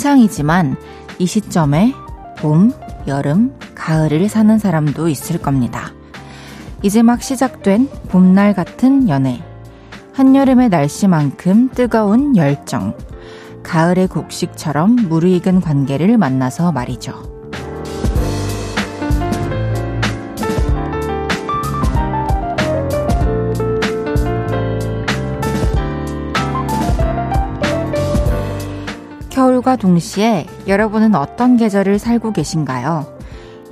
한창이지만 이 시점에 봄, 여름, 가을을 사는 사람도 있을 겁니다. 이제 막 시작된 봄날 같은 연애. 한여름의 날씨만큼 뜨거운 열정. 가을의 곡식처럼 무르익은 관계를 만나서 말이죠. 겨울과 동시에 여러분은 어떤 계절을 살고 계신가요?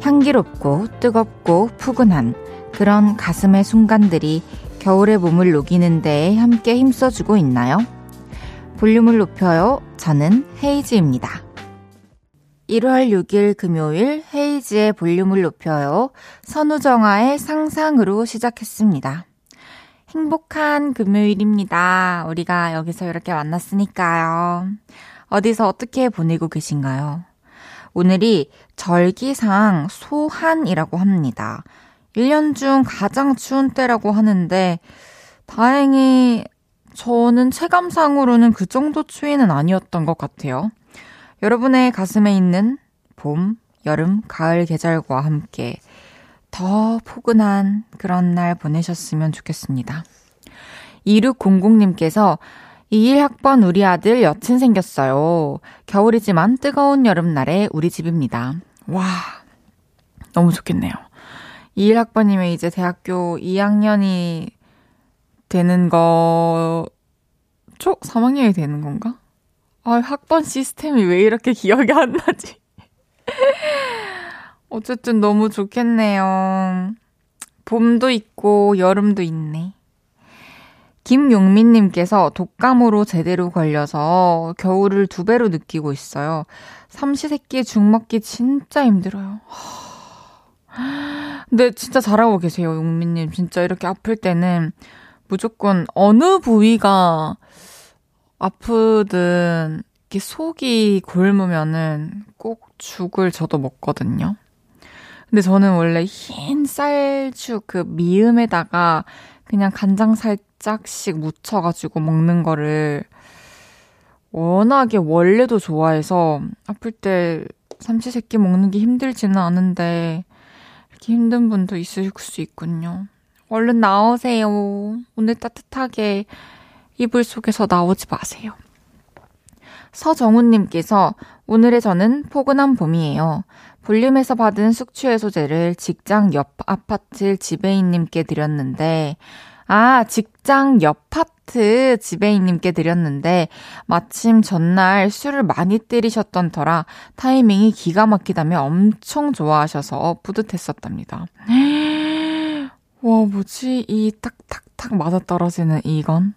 향기롭고 뜨겁고 푸근한 그런 가슴의 순간들이 겨울의 몸을 녹이는 데에 함께 힘써주고 있나요? 볼륨을 높여요. 저는 헤이즈입니다. 1월 6일 금요일 헤이즈의 볼륨을 높여요. 선우정아의 상상으로 시작했습니다. 행복한 금요일입니다. 우리가 여기서 이렇게 만났으니까요. 어디서 어떻게 보내고 계신가요? 오늘이 절기상 소한이라고 합니다. 1년 중 가장 추운 때라고 하는데, 다행히 저는 체감상으로는 그 정도 추위는 아니었던 것 같아요. 여러분의 가슴에 있는 봄, 여름, 가을 계절과 함께 더 포근한 그런 날 보내셨으면 좋겠습니다. 2600님께서 21학번 우리 아들 여친 생겼어요. 겨울이지만 뜨거운 여름날에 우리 집입니다. 와, 너무 좋겠네요. 21학번이면 이제 대학교 2학년이 되는 거, 초? 3학년이 되는 건가? 아, 학번 시스템이 왜 이렇게 기억이 안 나지? 어쨌든 너무 좋겠네요. 봄도 있고 여름도 있네. 김용민님께서 독감으로 제대로 걸려서 겨울을 두 배로 느끼고 있어요. 삼시세끼 죽 먹기 진짜 힘들어요. 근데 진짜 잘하고 계세요, 용민님. 진짜 이렇게 아플 때는 무조건 어느 부위가 아프든 이렇게 속이 곪으면은 꼭 죽을 저도 먹거든요. 근데 저는 원래 흰 쌀죽 그 미음에다가 그냥 간장 살 짝씩 묻혀가지고 먹는 거를 워낙에 원래도 좋아해서 아플 때 삼시세끼 먹는 게 힘들지는 않은데 이렇게 힘든 분도 있을 수 있군요. 얼른 나오세요. 오늘 따뜻하게 이불 속에서 나오지 마세요. 서정훈님께서 오늘의 저는 포근한 봄이에요. 볼륨에서 받은 숙취 해소제를 직장 옆 아파트 지배인님께 드렸는데, 아, 직장 옆 아파트 지배인님께 드렸는데, 마침 전날 술을 많이 때리셨던 터라 타이밍이 기가 막히다며 엄청 좋아하셔서 뿌듯했었답니다. 와, 뭐지? 이 탁탁탁 맞아 떨어지는 이건?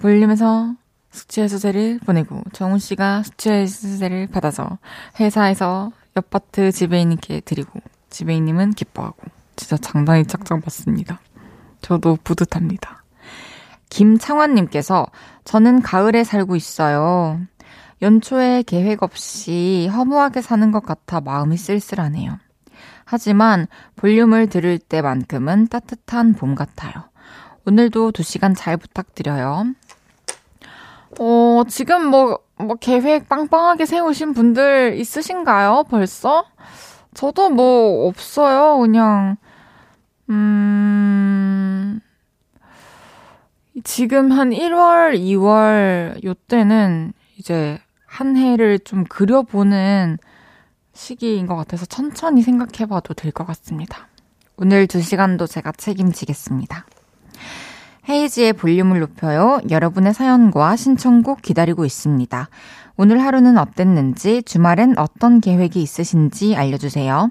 볼륨에서 숙취해소제를 보내고, 정훈 씨가 숙취해소제를 받아서 회사에서 옆파트 지배인님께 드리고 지배인님은 기뻐하고 진짜 장단이 짝짝 맞습니다. 저도 뿌듯합니다. 김창환님께서 저는 가을에 살고 있어요. 연초에 계획 없이 허무하게 사는 것 같아 마음이 쓸쓸하네요. 하지만 볼륨을 들을 때만큼은 따뜻한 봄 같아요. 오늘도 2시간 잘 부탁드려요. 어, 지금 뭐, 뭐 계획 빵빵하게 세우신 분들 있으신가요? 벌써? 저도 뭐 없어요. 그냥 음 지금 한 1월, 2월 요때는 이제 한 해를 좀 그려보는 시기인 것 같아서 천천히 생각해봐도 될 것 같습니다. 오늘 2시간도 제가 책임지겠습니다. 헤이지의 볼륨을 높여요. 여러분의 사연과 신청곡 기다리고 있습니다. 오늘 하루는 어땠는지, 주말엔 어떤 계획이 있으신지 알려주세요.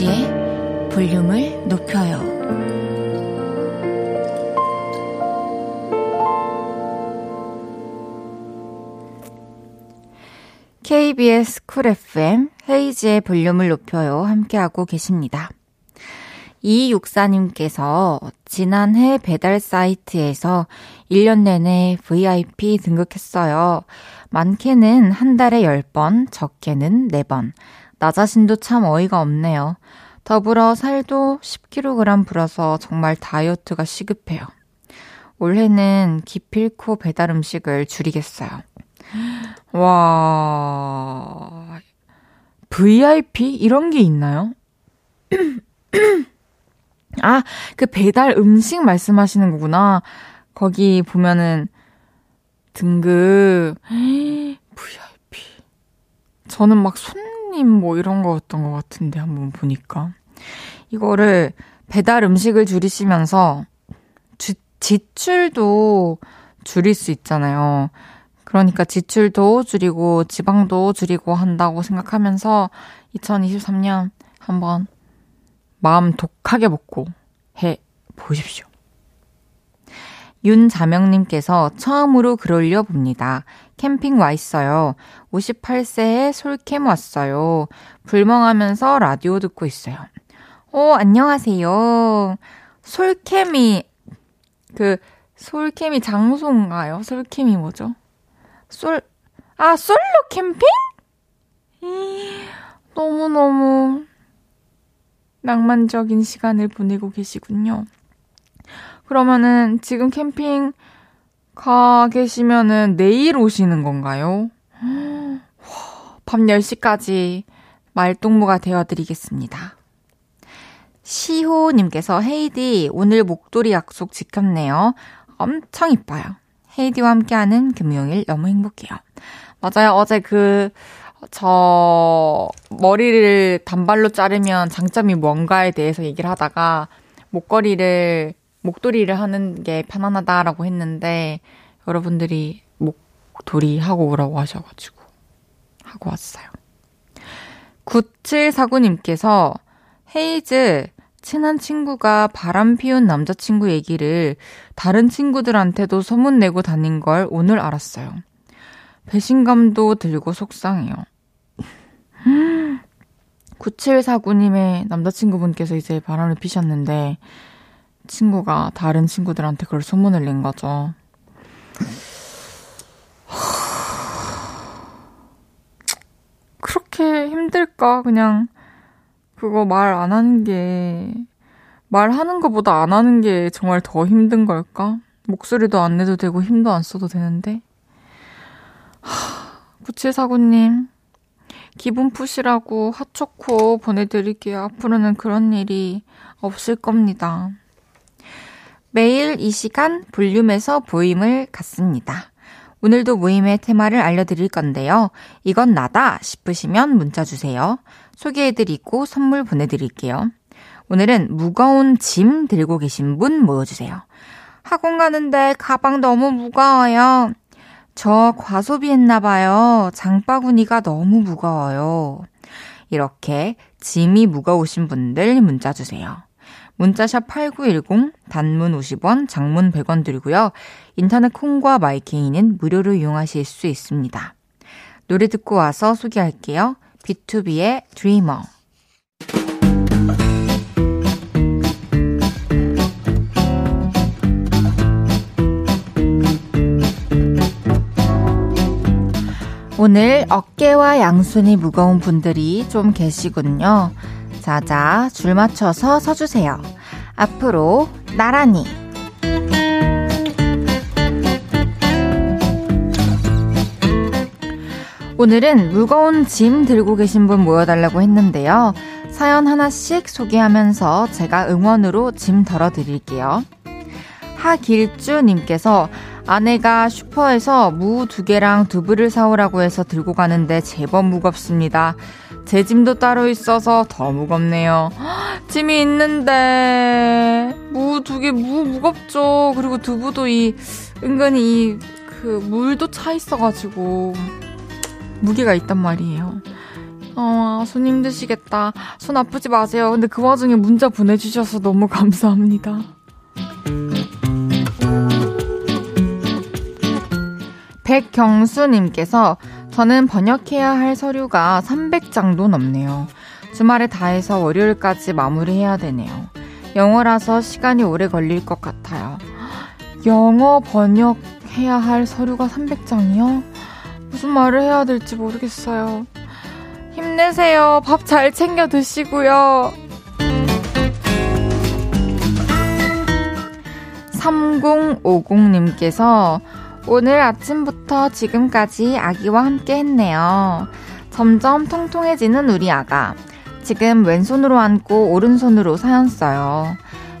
이은지의 볼륨을 높여요. KBS 쿨 FM 헤이지의 볼륨을 높여요. 함께하고 계십니다. 이육사님께서 지난해 배달 사이트에서 1년 내내 VIP 등극했어요. 많게는 한 달에 10번, 적게는 4번. 나 자신도 참 어이가 없네요. 더불어 살도 10kg 불어서 정말 다이어트가 시급해요. 올해는 기필코 배달 음식을 줄이겠어요. 와, VIP? 이런 게 있나요? 아, 그 배달 음식 말씀하시는 거구나. 거기 보면은 등급 VIP. 저는 막 손 님 뭐 이런 거였던 것 같은데 한번 보니까 이거를 배달 음식을 줄이시면서 주, 지출도 줄일 수 있잖아요. 그러니까 지출도 줄이고 지방도 줄이고 한다고 생각하면서 2023년 한번 마음 독하게 먹고 해 보십시오. 윤자명님께서 처음으로 글 올려 봅니다. 캠핑 와 있어요. 58세에 솔캠 왔어요. 불멍하면서 라디오 듣고 있어요. 오, 안녕하세요. 솔캠이, 그, 솔캠이 장소인가요? 솔캠이 뭐죠? 솔, 아, 솔로 캠핑? 너무너무 낭만적인 시간을 보내고 계시군요. 그러면은 지금 캠핑 가 계시면은 내일 오시는 건가요? 밤 10시까지 말동무가 되어드리겠습니다. 시호님께서 헤이디 오늘 목도리 약속 지켰네요. 엄청 이뻐요. 헤이디와 함께하는 금요일 너무 행복해요. 맞아요. 어제 그, 저, 머리를 단발로 자르면 장점이 뭔가에 대해서 얘기를 하다가 목걸이를, 목도리를 하는 게 편안하다라고 했는데 여러분들이 목도리 하고 오라고 하셔가지고 하고 왔어요. 9749님께서 헤이즈, 친한 친구가 바람 피운 남자친구 얘기를 다른 친구들한테도 소문내고 다닌 걸 오늘 알았어요. 배신감도 들고 속상해요. 9749님의 남자친구분께서 이제 바람을 피셨는데, 친구가 다른 친구들한테 그걸 소문을 낸 거죠. 그렇게 힘들까? 그냥, 그거 말 안 하는 게, 말하는 것보다 안 하는 게 정말 더 힘든 걸까? 목소리도 안 내도 되고 힘도 안 써도 되는데. 하, 9749님, 기분 푸시라고 핫초코 보내드릴게요. 앞으로는 그런 일이 없을 겁니다. 매일 이 시간 볼륨에서 모임을 갖습니다. 오늘도 모임의 테마를 알려드릴 건데요. 이건 나다 싶으시면 문자 주세요. 소개해드리고 선물 보내드릴게요. 오늘은 무거운 짐 들고 계신 분 모여주세요. 학원 가는데 가방 너무 무거워요. 저 과소비했나봐요. 장바구니가 너무 무거워요. 이렇게 짐이 무거우신 분들 문자 주세요. 문자샵 8910, 단문 50원, 장문 100원 들고요. 인터넷 콩과 마이케이는 무료로 이용하실 수 있습니다. 노래 듣고 와서 소개할게요. B2B의 Dreamer. 오늘 어깨와 양손이 무거운 분들이 좀 계시군요. 자자, 줄 맞춰서 서주세요. 앞으로 나란히. 오늘은 무거운 짐 들고 계신 분 모여달라고 했는데요. 사연 하나씩 소개하면서 제가 응원으로 짐 덜어드릴게요. 하길주님께서 아내가 슈퍼에서 무 두 개랑 두부를 사오라고 해서 들고 가는데 제법 무겁습니다. 제 짐도 따로 있어서 더 무겁네요. 짐이 있는데 무 두 개 무 무겁죠. 그리고 두부도 이 은근히 이 그 물도 차 있어가지고 무게가 있단 말이에요. 어, 손 힘드시겠다. 손 아프지 마세요. 근데 그 와중에 문자 보내주셔서 너무 감사합니다. 백경수님께서 저는 번역해야 할 서류가 300장도 넘네요. 주말에 다 해서 월요일까지 마무리해야 되네요. 영어라서 시간이 오래 걸릴 것 같아요. 영어 번역해야 할 서류가 300장이요? 무슨 말을 해야 될지 모르겠어요. 힘내세요. 밥 잘 챙겨 드시고요. 3050님께서 오늘 아침부터 지금까지 아기와 함께 했네요. 점점 통통해지는 우리 아가. 지금 왼손으로 안고 오른손으로 사연 써요.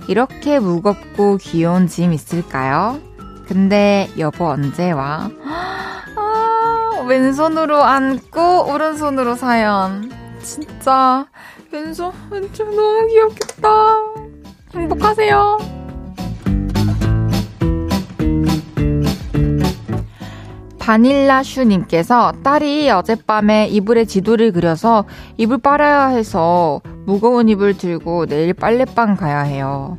이렇게 무겁고 귀여운 짐 있을까요? 근데 여보 언제 와? 아, 왼손으로 안고 오른손으로 사연. 진짜 왼손 왼쪽 너무 귀엽겠다. 행복하세요. 바닐라슈님께서 딸이 어젯밤에 이불에 지도를 그려서 이불 빨아야 해서 무거운 이불 들고 내일 빨래방 가야 해요.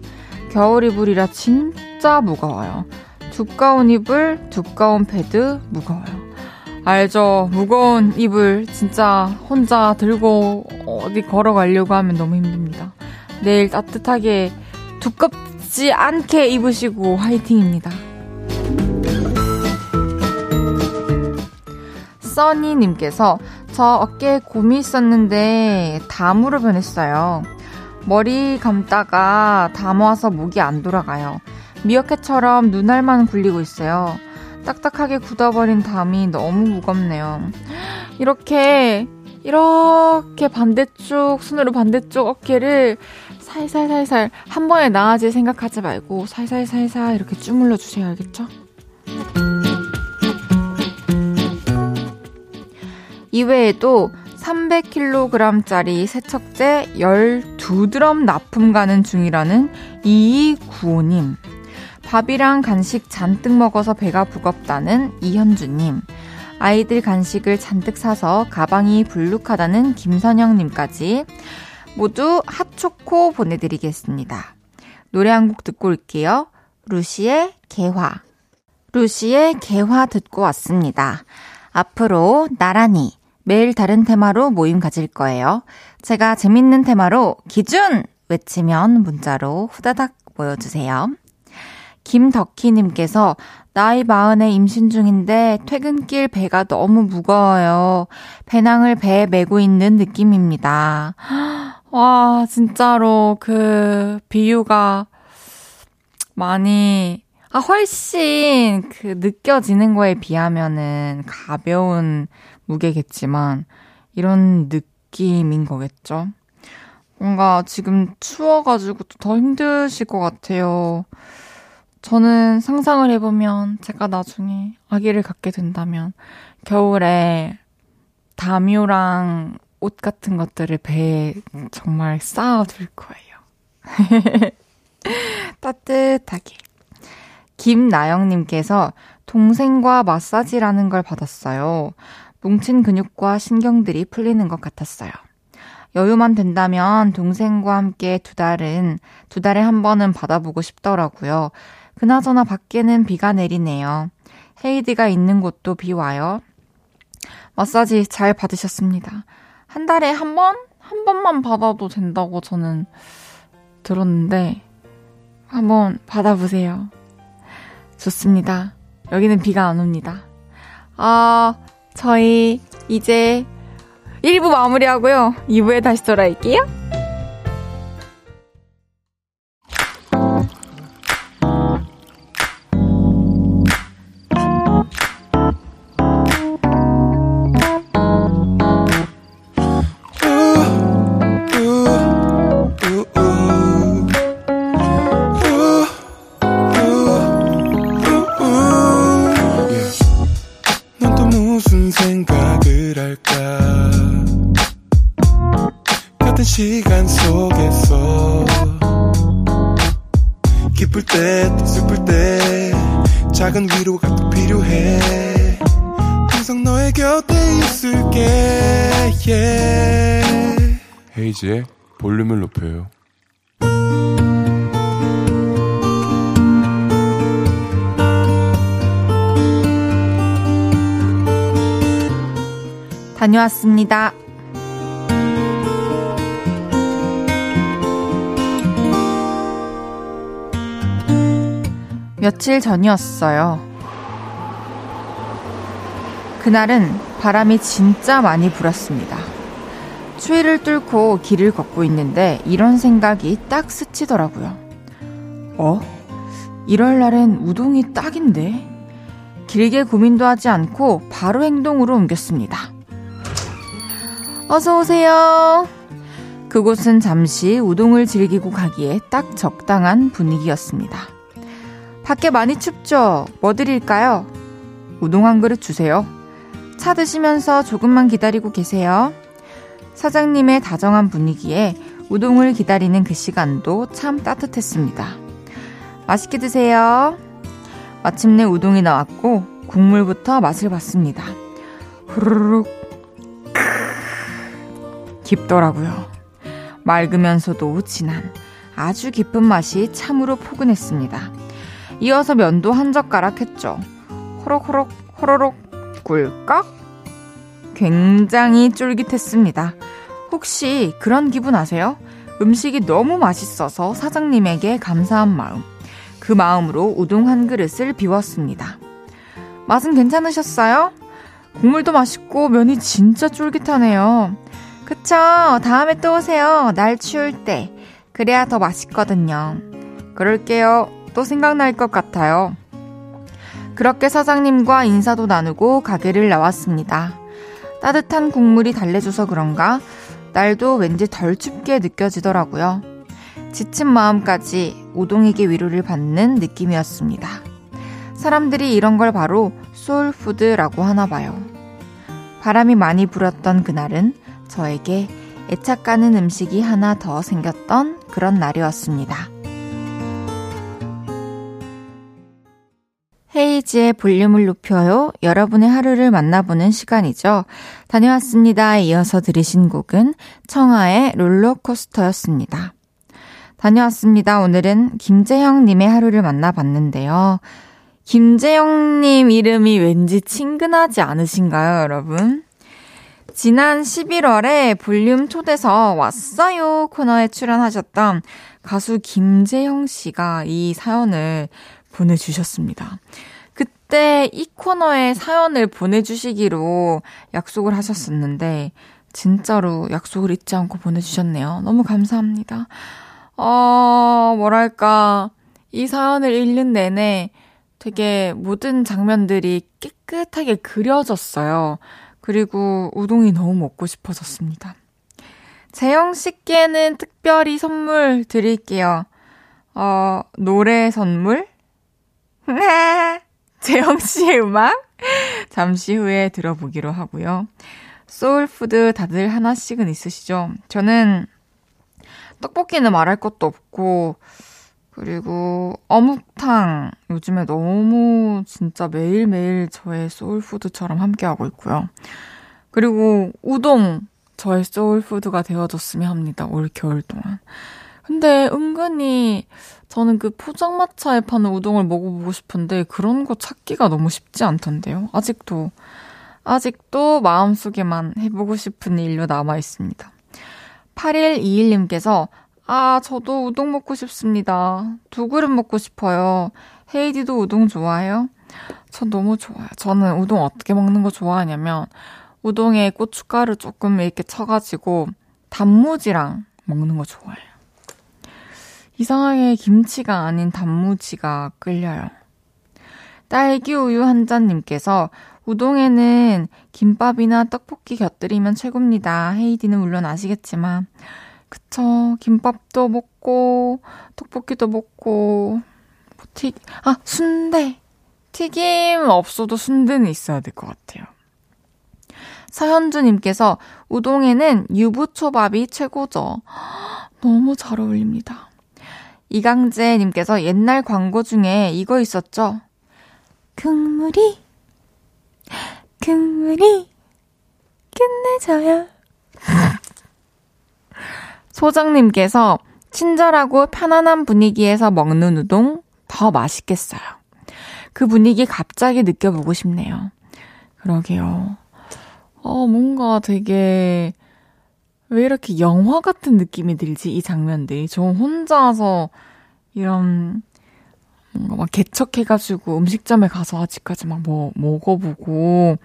겨울 이불이라 진짜 무거워요. 두꺼운 이불, 두꺼운 패드, 무거워요. 알죠. 무거운 이불 진짜 혼자 들고 어디 걸어가려고 하면 너무 힘듭니다. 내일 따뜻하게 두껍지 않게 입으시고 화이팅입니다. 써니님께서 저 어깨에 곰이 있었는데 다무로 변했어요. 머리 감다가 다 모아서 목이 안 돌아가요. 미어캣처럼 눈알만 굴리고 있어요. 딱딱하게 굳어버린 담이 너무 무겁네요. 이렇게, 이렇게 반대쪽, 손으로 반대쪽 어깨를 살살살살 한 번에 나아질 생각하지 말고 살살살살 이렇게 주물러 주세요. 알겠죠? 이외에도 300kg짜리 세척제 12드럼 납품 가는 중이라는 2295님. 밥이랑 간식 잔뜩 먹어서 배가 부겁다는 이현주님. 아이들 간식을 잔뜩 사서 가방이 불룩하다는 김선영님까지 모두 핫초코 보내드리겠습니다. 노래 한 곡 듣고 올게요. 루시의 개화. 루시의 개화 듣고 왔습니다. 앞으로 나란히 매일 다른 테마로 모임 가질 거예요. 제가 재밌는 테마로 기준! 외치면 문자로 후다닥 모여주세요. 김덕희님께서 나이 마흔에 임신 중인데 퇴근길 배가 너무 무거워요. 배낭을 배에 메고 있는 느낌입니다. 와, 진짜로 그 비유가 많이, 아, 훨씬 그 느껴지는 거에 비하면은 가벼운 무게겠지만 이런 느낌인 거겠죠. 뭔가 지금 추워가지고 더 힘드실 것 같아요. 저는 상상을 해보면 제가 나중에 아기를 갖게 된다면 겨울에 담요랑 옷 같은 것들을 배에 정말 쌓아둘 거예요. 따뜻하게. 김나영님께서 동생과 마사지라는 걸 받았어요. 뭉친 근육과 신경들이 풀리는 것 같았어요. 여유만 된다면 동생과 함께 두 달은, 두 달에 한 번은 받아보고 싶더라고요. 그나저나 밖에는 비가 내리네요. 헤이드가 있는 곳도 비 와요. 마사지 잘 받으셨습니다. 한 달에 한 번? 한 번만 받아도 된다고 저는 들었는데, 한번 받아보세요. 좋습니다. 여기는 비가 안 옵니다. 아, 저희 이제 1부 마무리하고요. 2부에 다시 돌아올게요. 헤이지의 볼륨을 높여요. 다녀왔습니다. 며칠 전이었어요. 그날은 바람이 진짜 많이 불었습니다. 추위를 뚫고 길을 걷고 있는데 이런 생각이 딱 스치더라고요. 어? 이럴 날엔 우동이 딱인데? 길게 고민도 하지 않고 바로 행동으로 옮겼습니다. 어서오세요. 그곳은 잠시 우동을 즐기고 가기에 딱 적당한 분위기였습니다. 밖에 많이 춥죠? 뭐 드릴까요? 우동 한 그릇 주세요. 차 드시면서 조금만 기다리고 계세요. 사장님의 다정한 분위기에 우동을 기다리는 그 시간도 참 따뜻했습니다. 맛있게 드세요. 마침내 우동이 나왔고 국물부터 맛을 봤습니다. 후루룩 깊더라고요. 맑으면서도 진한 아주 깊은 맛이 참으로 포근했습니다. 이어서 면도 한 젓가락 했죠. 호록호록 호로록 꿀꺽 굉장히 쫄깃했습니다. 혹시 그런 기분 아세요? 음식이 너무 맛있어서 사장님에게 감사한 마음. 그 마음으로 우동 한 그릇을 비웠습니다. 맛은 괜찮으셨어요? 국물도 맛있고 면이 진짜 쫄깃하네요. 그쵸? 다음에 또 오세요. 날 추울 때. 그래야 더 맛있거든요. 그럴게요. 또 생각날 것 같아요. 그렇게 사장님과 인사도 나누고 가게를 나왔습니다. 따뜻한 국물이 달래줘서 그런가 날도 왠지 덜 춥게 느껴지더라고요. 지친 마음까지 우동에게 위로를 받는 느낌이었습니다. 사람들이 이런 걸 바로 소울푸드라고 하나 봐요. 바람이 많이 불었던 그날은 저에게 애착 가는 음식이 하나 더 생겼던 그런 날이었습니다. 헤이지의 볼륨을 높여요. 여러분의 하루를 만나보는 시간이죠. 다녀왔습니다. 이어서 들으신 곡은 청하의 롤러코스터였습니다. 다녀왔습니다. 오늘은 김재형님의 하루를 만나봤는데요. 김재형님 이름이 왠지 친근하지 않으신가요, 여러분? 지난 11월에 볼륨 초대서 왔어요 코너에 출연하셨던 가수 김재형 씨가 이 사연을 보내주셨습니다. 그때 이 코너에 사연을 보내주시기로 약속을 하셨었는데, 진짜로 약속을 잊지 않고 보내주셨네요. 너무 감사합니다. 어, 뭐랄까, 이 사연을 읽는 내내 되게 모든 장면들이 깨끗하게 그려졌어요. 그리고 우동이 너무 먹고 싶어졌습니다. 재영 씨께는 특별히 선물 드릴게요. 어, 노래 선물? 네. 재영 씨의 음악 잠시 후에 들어보기로 하고요. 소울푸드 다들 하나씩은 있으시죠? 저는 떡볶이는 말할 것도 없고 그리고 어묵탕 요즘에 너무 진짜 매일매일 저의 소울푸드처럼 함께하고 있고요. 그리고 우동 저의 소울푸드가 되어줬으면 합니다. 올 겨울 동안. 근데 은근히 저는 그 포장마차에 파는 우동을 먹어보고 싶은데 그런 거 찾기가 너무 쉽지 않던데요. 아직도, 아직도 마음속에만 해보고 싶은 일로 남아 있습니다. 8121님께서 아, 저도 우동 먹고 싶습니다. 두 그릇 먹고 싶어요. 헤이디도 우동 좋아해요? 전 너무 좋아요. 저는 우동 어떻게 먹는 거 좋아하냐면, 우동에 고춧가루 조금 이렇게 쳐가지고, 단무지랑 먹는 거 좋아해요. 이상하게 김치가 아닌 단무지가 끌려요. 딸기 우유 한 잔님께서 우동에는 김밥이나 떡볶이 곁들이면 최고입니다. 헤이디는 물론 아시겠지만, 그쵸. 김밥도 먹고, 떡볶이도 먹고, 뭐 튀, 아, 순대. 튀김 없어도 순대는 있어야 될 것 같아요. 서현주님께서 우동에는 유부초밥이 최고죠. 너무 잘 어울립니다. 이강재님께서 옛날 광고 중에 이거 있었죠? 국물이, 국물이 끝내줘요. 소장님께서 친절하고 편안한 분위기에서 먹는 우동 더 맛있겠어요. 그 분위기 갑자기 느껴보고 싶네요. 그러게요. 어, 뭔가 되게, 왜 이렇게 영화 같은 느낌이 들지, 이 장면들이. 저 혼자서 이런, 뭔가 막 개척해가지고 음식점에 가서 아직까지 막 뭐, 먹어보고,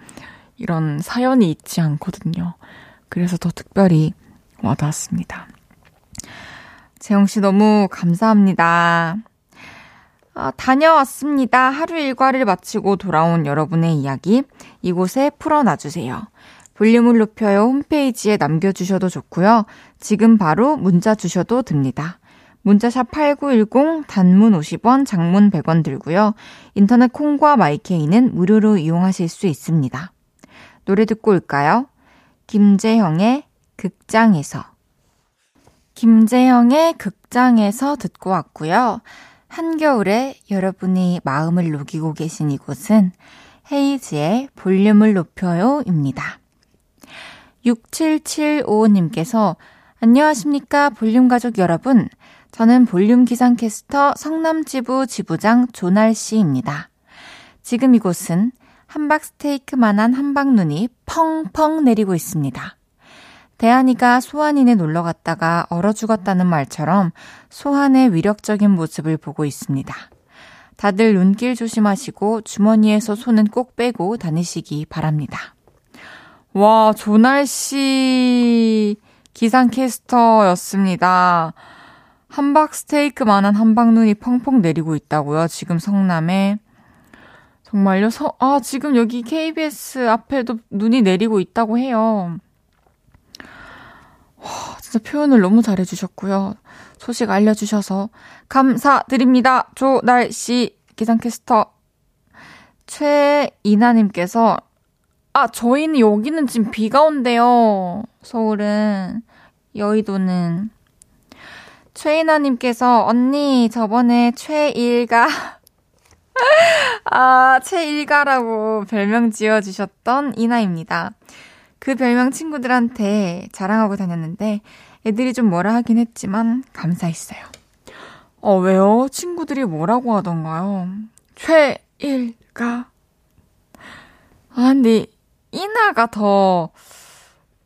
이런 사연이 있지 않거든요. 그래서 더 특별히 와닿았습니다. 재영씨 너무 감사합니다. 아, 다녀왔습니다. 하루 일과를 마치고 돌아온 여러분의 이야기 이곳에 풀어놔주세요. 볼륨을 높여요 홈페이지에 남겨주셔도 좋고요. 지금 바로 문자 주셔도 됩니다. 문자샵 8910 단문 50원, 장문 100원 들고요. 인터넷 콩과 마이케이는 무료로 이용하실 수 있습니다. 노래 듣고 올까요? 김재형의 극장에서 김재형의 극장에서 듣고 왔고요. 한겨울에 여러분이 마음을 녹이고 계신 이곳은 헤이즈의 볼륨을 높여요입니다. 6775님께서 안녕하십니까 볼륨 가족 여러분. 저는 볼륨 기상캐스터 성남지부 지부장 조날 씨입니다. 지금 이곳은 함박 스테이크만한 함박눈이 펑펑 내리고 있습니다. 대한이가 소환이네 놀러 갔다가 얼어 죽었다는 말처럼 소환의 위력적인 모습을 보고 있습니다. 다들 눈길 조심하시고 주머니에서 손은 꼭 빼고 다니시기 바랍니다. 와, 조날 씨 기상캐스터였습니다. 함박 스테이크만한 함박눈이 펑펑 내리고 있다고요. 지금 성남에. 정말요? 서, 아, 지금 여기 KBS 앞에도 눈이 내리고 있다고 해요. 와, 진짜 표현을 너무 잘해주셨고요. 소식 알려주셔서 감사드립니다. 조날씨 기상캐스터 최이나님께서 아 저희는 여기는 지금 비가 온대요. 서울은 여의도는 최이나님께서 언니 저번에 최일가 아 최일가라고 별명 지어주셨던 이나입니다. 그 별명 친구들한테 자랑하고 다녔는데 애들이 좀 뭐라 하긴 했지만 감사했어요. 어, 왜요? 친구들이 뭐라고 하던가요? 최일가. 아, 근데 이나가 더,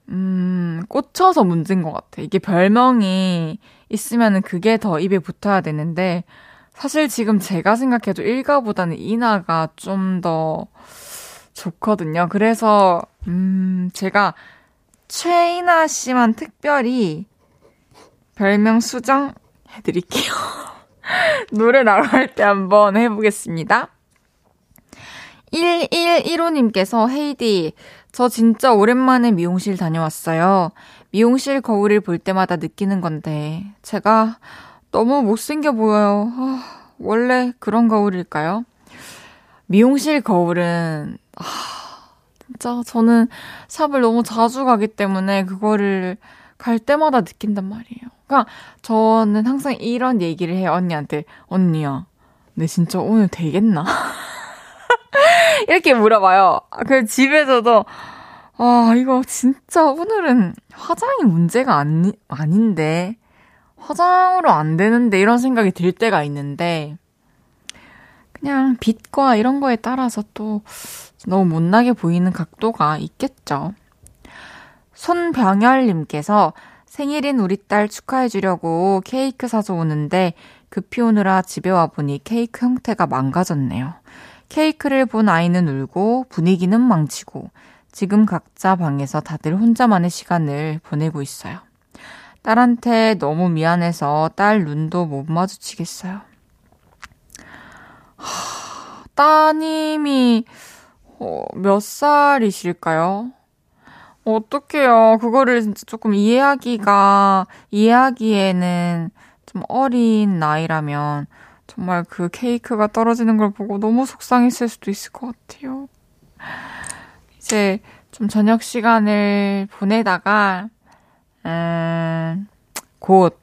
음, 꽂혀서 문제인 것 같아. 이게 별명이 있으면은 그게 더 입에 붙어야 되는데, 사실 지금 제가 생각해도 일가보다는 이나가 좀 더 좋거든요. 그래서 음, 제가 최이나 씨만 특별히 별명 수정 해드릴게요. 노래 나갈 때 한번 해보겠습니다. 1115님께서 헤이디, 저 진짜 오랜만에 미용실 다녀왔어요. 미용실 거울을 볼 때마다 느끼는 건데, 제가 너무 못생겨 보여요. 아, 원래 그런 거울일까요? 미용실 거울은, 아, 진짜 저는 샵을 너무 자주 가기 때문에 그거를 갈 때마다 느낀단 말이에요. 그러니까 저는 항상 이런 얘기를 해요. 언니한테. 언니야, 내 진짜 오늘 되겠나? 이렇게 물어봐요. 그 집에서도 아, 이거 진짜 오늘은 화장이 문제가 아니, 아닌데, 화장으로 안 되는데 이런 생각이 들 때가 있는데, 그냥 빛과 이런 거에 따라서 또 너무 못나게 보이는 각도가 있겠죠. 손병열님께서 생일인 우리 딸 축하해주려고 케이크 사서 오는데 급히 오느라 집에 와보니 케이크 형태가 망가졌네요. 케이크를 본 아이는 울고 분위기는 망치고 지금 각자 방에서 다들 혼자만의 시간을 보내고 있어요. 딸한테 너무 미안해서 딸 눈도 못 마주치겠어요. 하, 따님이 어, 몇 살이실까요? 어떡해요. 그거를 진짜 조금 이해하기가, 이해하기에는 좀 어린 나이라면 정말 그 케이크가 떨어지는 걸 보고 너무 속상했을 수도 있을 것 같아요. 이제 좀 저녁 시간을 보내다가, 음, 곧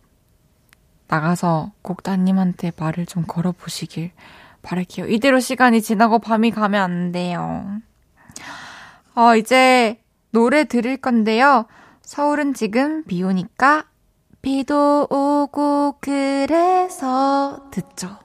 나가서 꼭 따님한테 말을 좀 걸어보시길 바랄게요. 이대로 시간이 지나고 밤이 가면 안 돼요. 어, 이제 노래 들을 건데요. 서울은 지금 비 오니까 비도 오고 그래서 듣죠.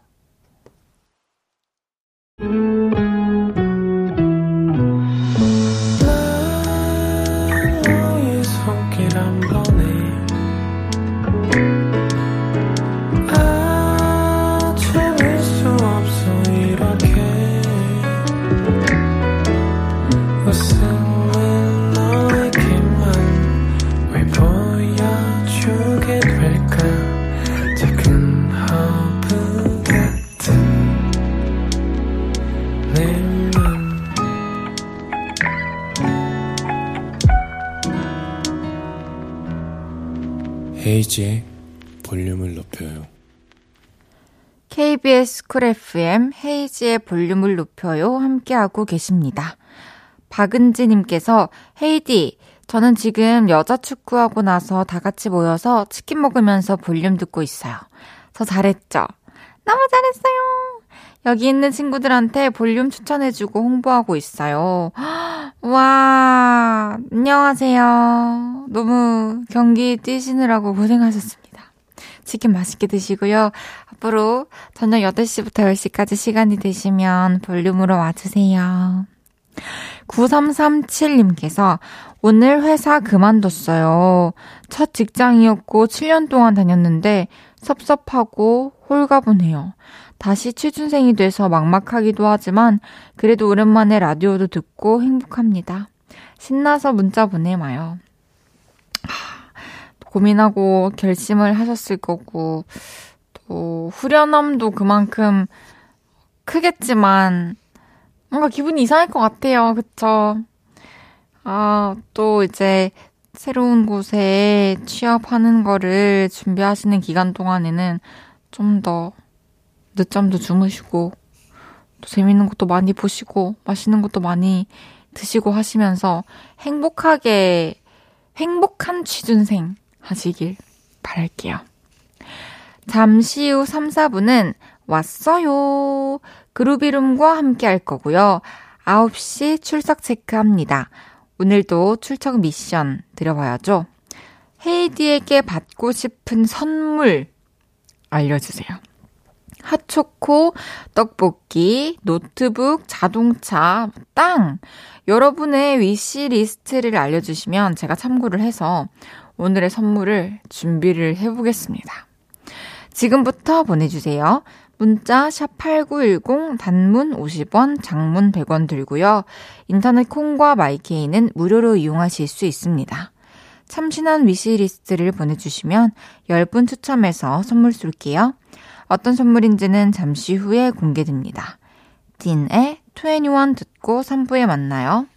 헤이즈의 볼륨을 높여요. KBS 쿨 FM 헤이즈의 볼륨을 높여요. 함께하고 계십니다. 박은지님께서 헤이디, 저는 지금 여자 축구하고 나서 다 같이 모여서 치킨 먹으면서 볼륨 듣고 있어요. 저 잘했죠? 너무 잘했어요! 여기 있는 친구들한테 볼륨 추천해주고 홍보하고 있어요. 와, 안녕하세요. 너무 경기 뛰시느라고 고생하셨습니다. 치킨 맛있게 드시고요. 앞으로 저녁 8시부터 10시까지 시간이 되시면 볼륨으로 와주세요. 9337님께서 오늘 회사 그만뒀어요. 첫 직장이었고 7년 동안 다녔는데 섭섭하고 홀가분해요. 다시 취준생이 돼서 막막하기도 하지만 그래도 오랜만에 라디오도 듣고 행복합니다. 신나서 문자 보내마요. 고민하고 결심을 하셨을 거고 또 후련함도 그만큼 크겠지만 뭔가 기분이 이상할 것 같아요. 그쵸? 아, 또 이제 새로운 곳에 취업하는 거를 준비하시는 기간 동안에는 좀 더 늦잠도 주무시고 또 재밌는 것도 많이 보시고 맛있는 것도 많이 드시고 하시면서 행복하게 행복한 취준생 하시길 바랄게요. 잠시 후 3, 4분은 왔어요. 그루비룸과 함께 할 거고요. 9시 출석 체크합니다. 오늘도 출석 미션 드려봐야죠. 헤이디에게 받고 싶은 선물 알려주세요. 핫초코, 떡볶이, 노트북, 자동차, 땅. 여러분의 위시 리스트를 알려주시면 제가 참고를 해서 오늘의 선물을 준비를 해보겠습니다. 지금부터 보내주세요. 문자 샵8910 단문 50원, 장문 100원 들고요. 인터넷 콩과 마이케이는 무료로 이용하실 수 있습니다. 참신한 위시리스트를 보내주시면 10분 추첨해서 선물 쏠게요. 어떤 선물인지는 잠시 후에 공개됩니다. 딘의 21 듣고 3부에 만나요.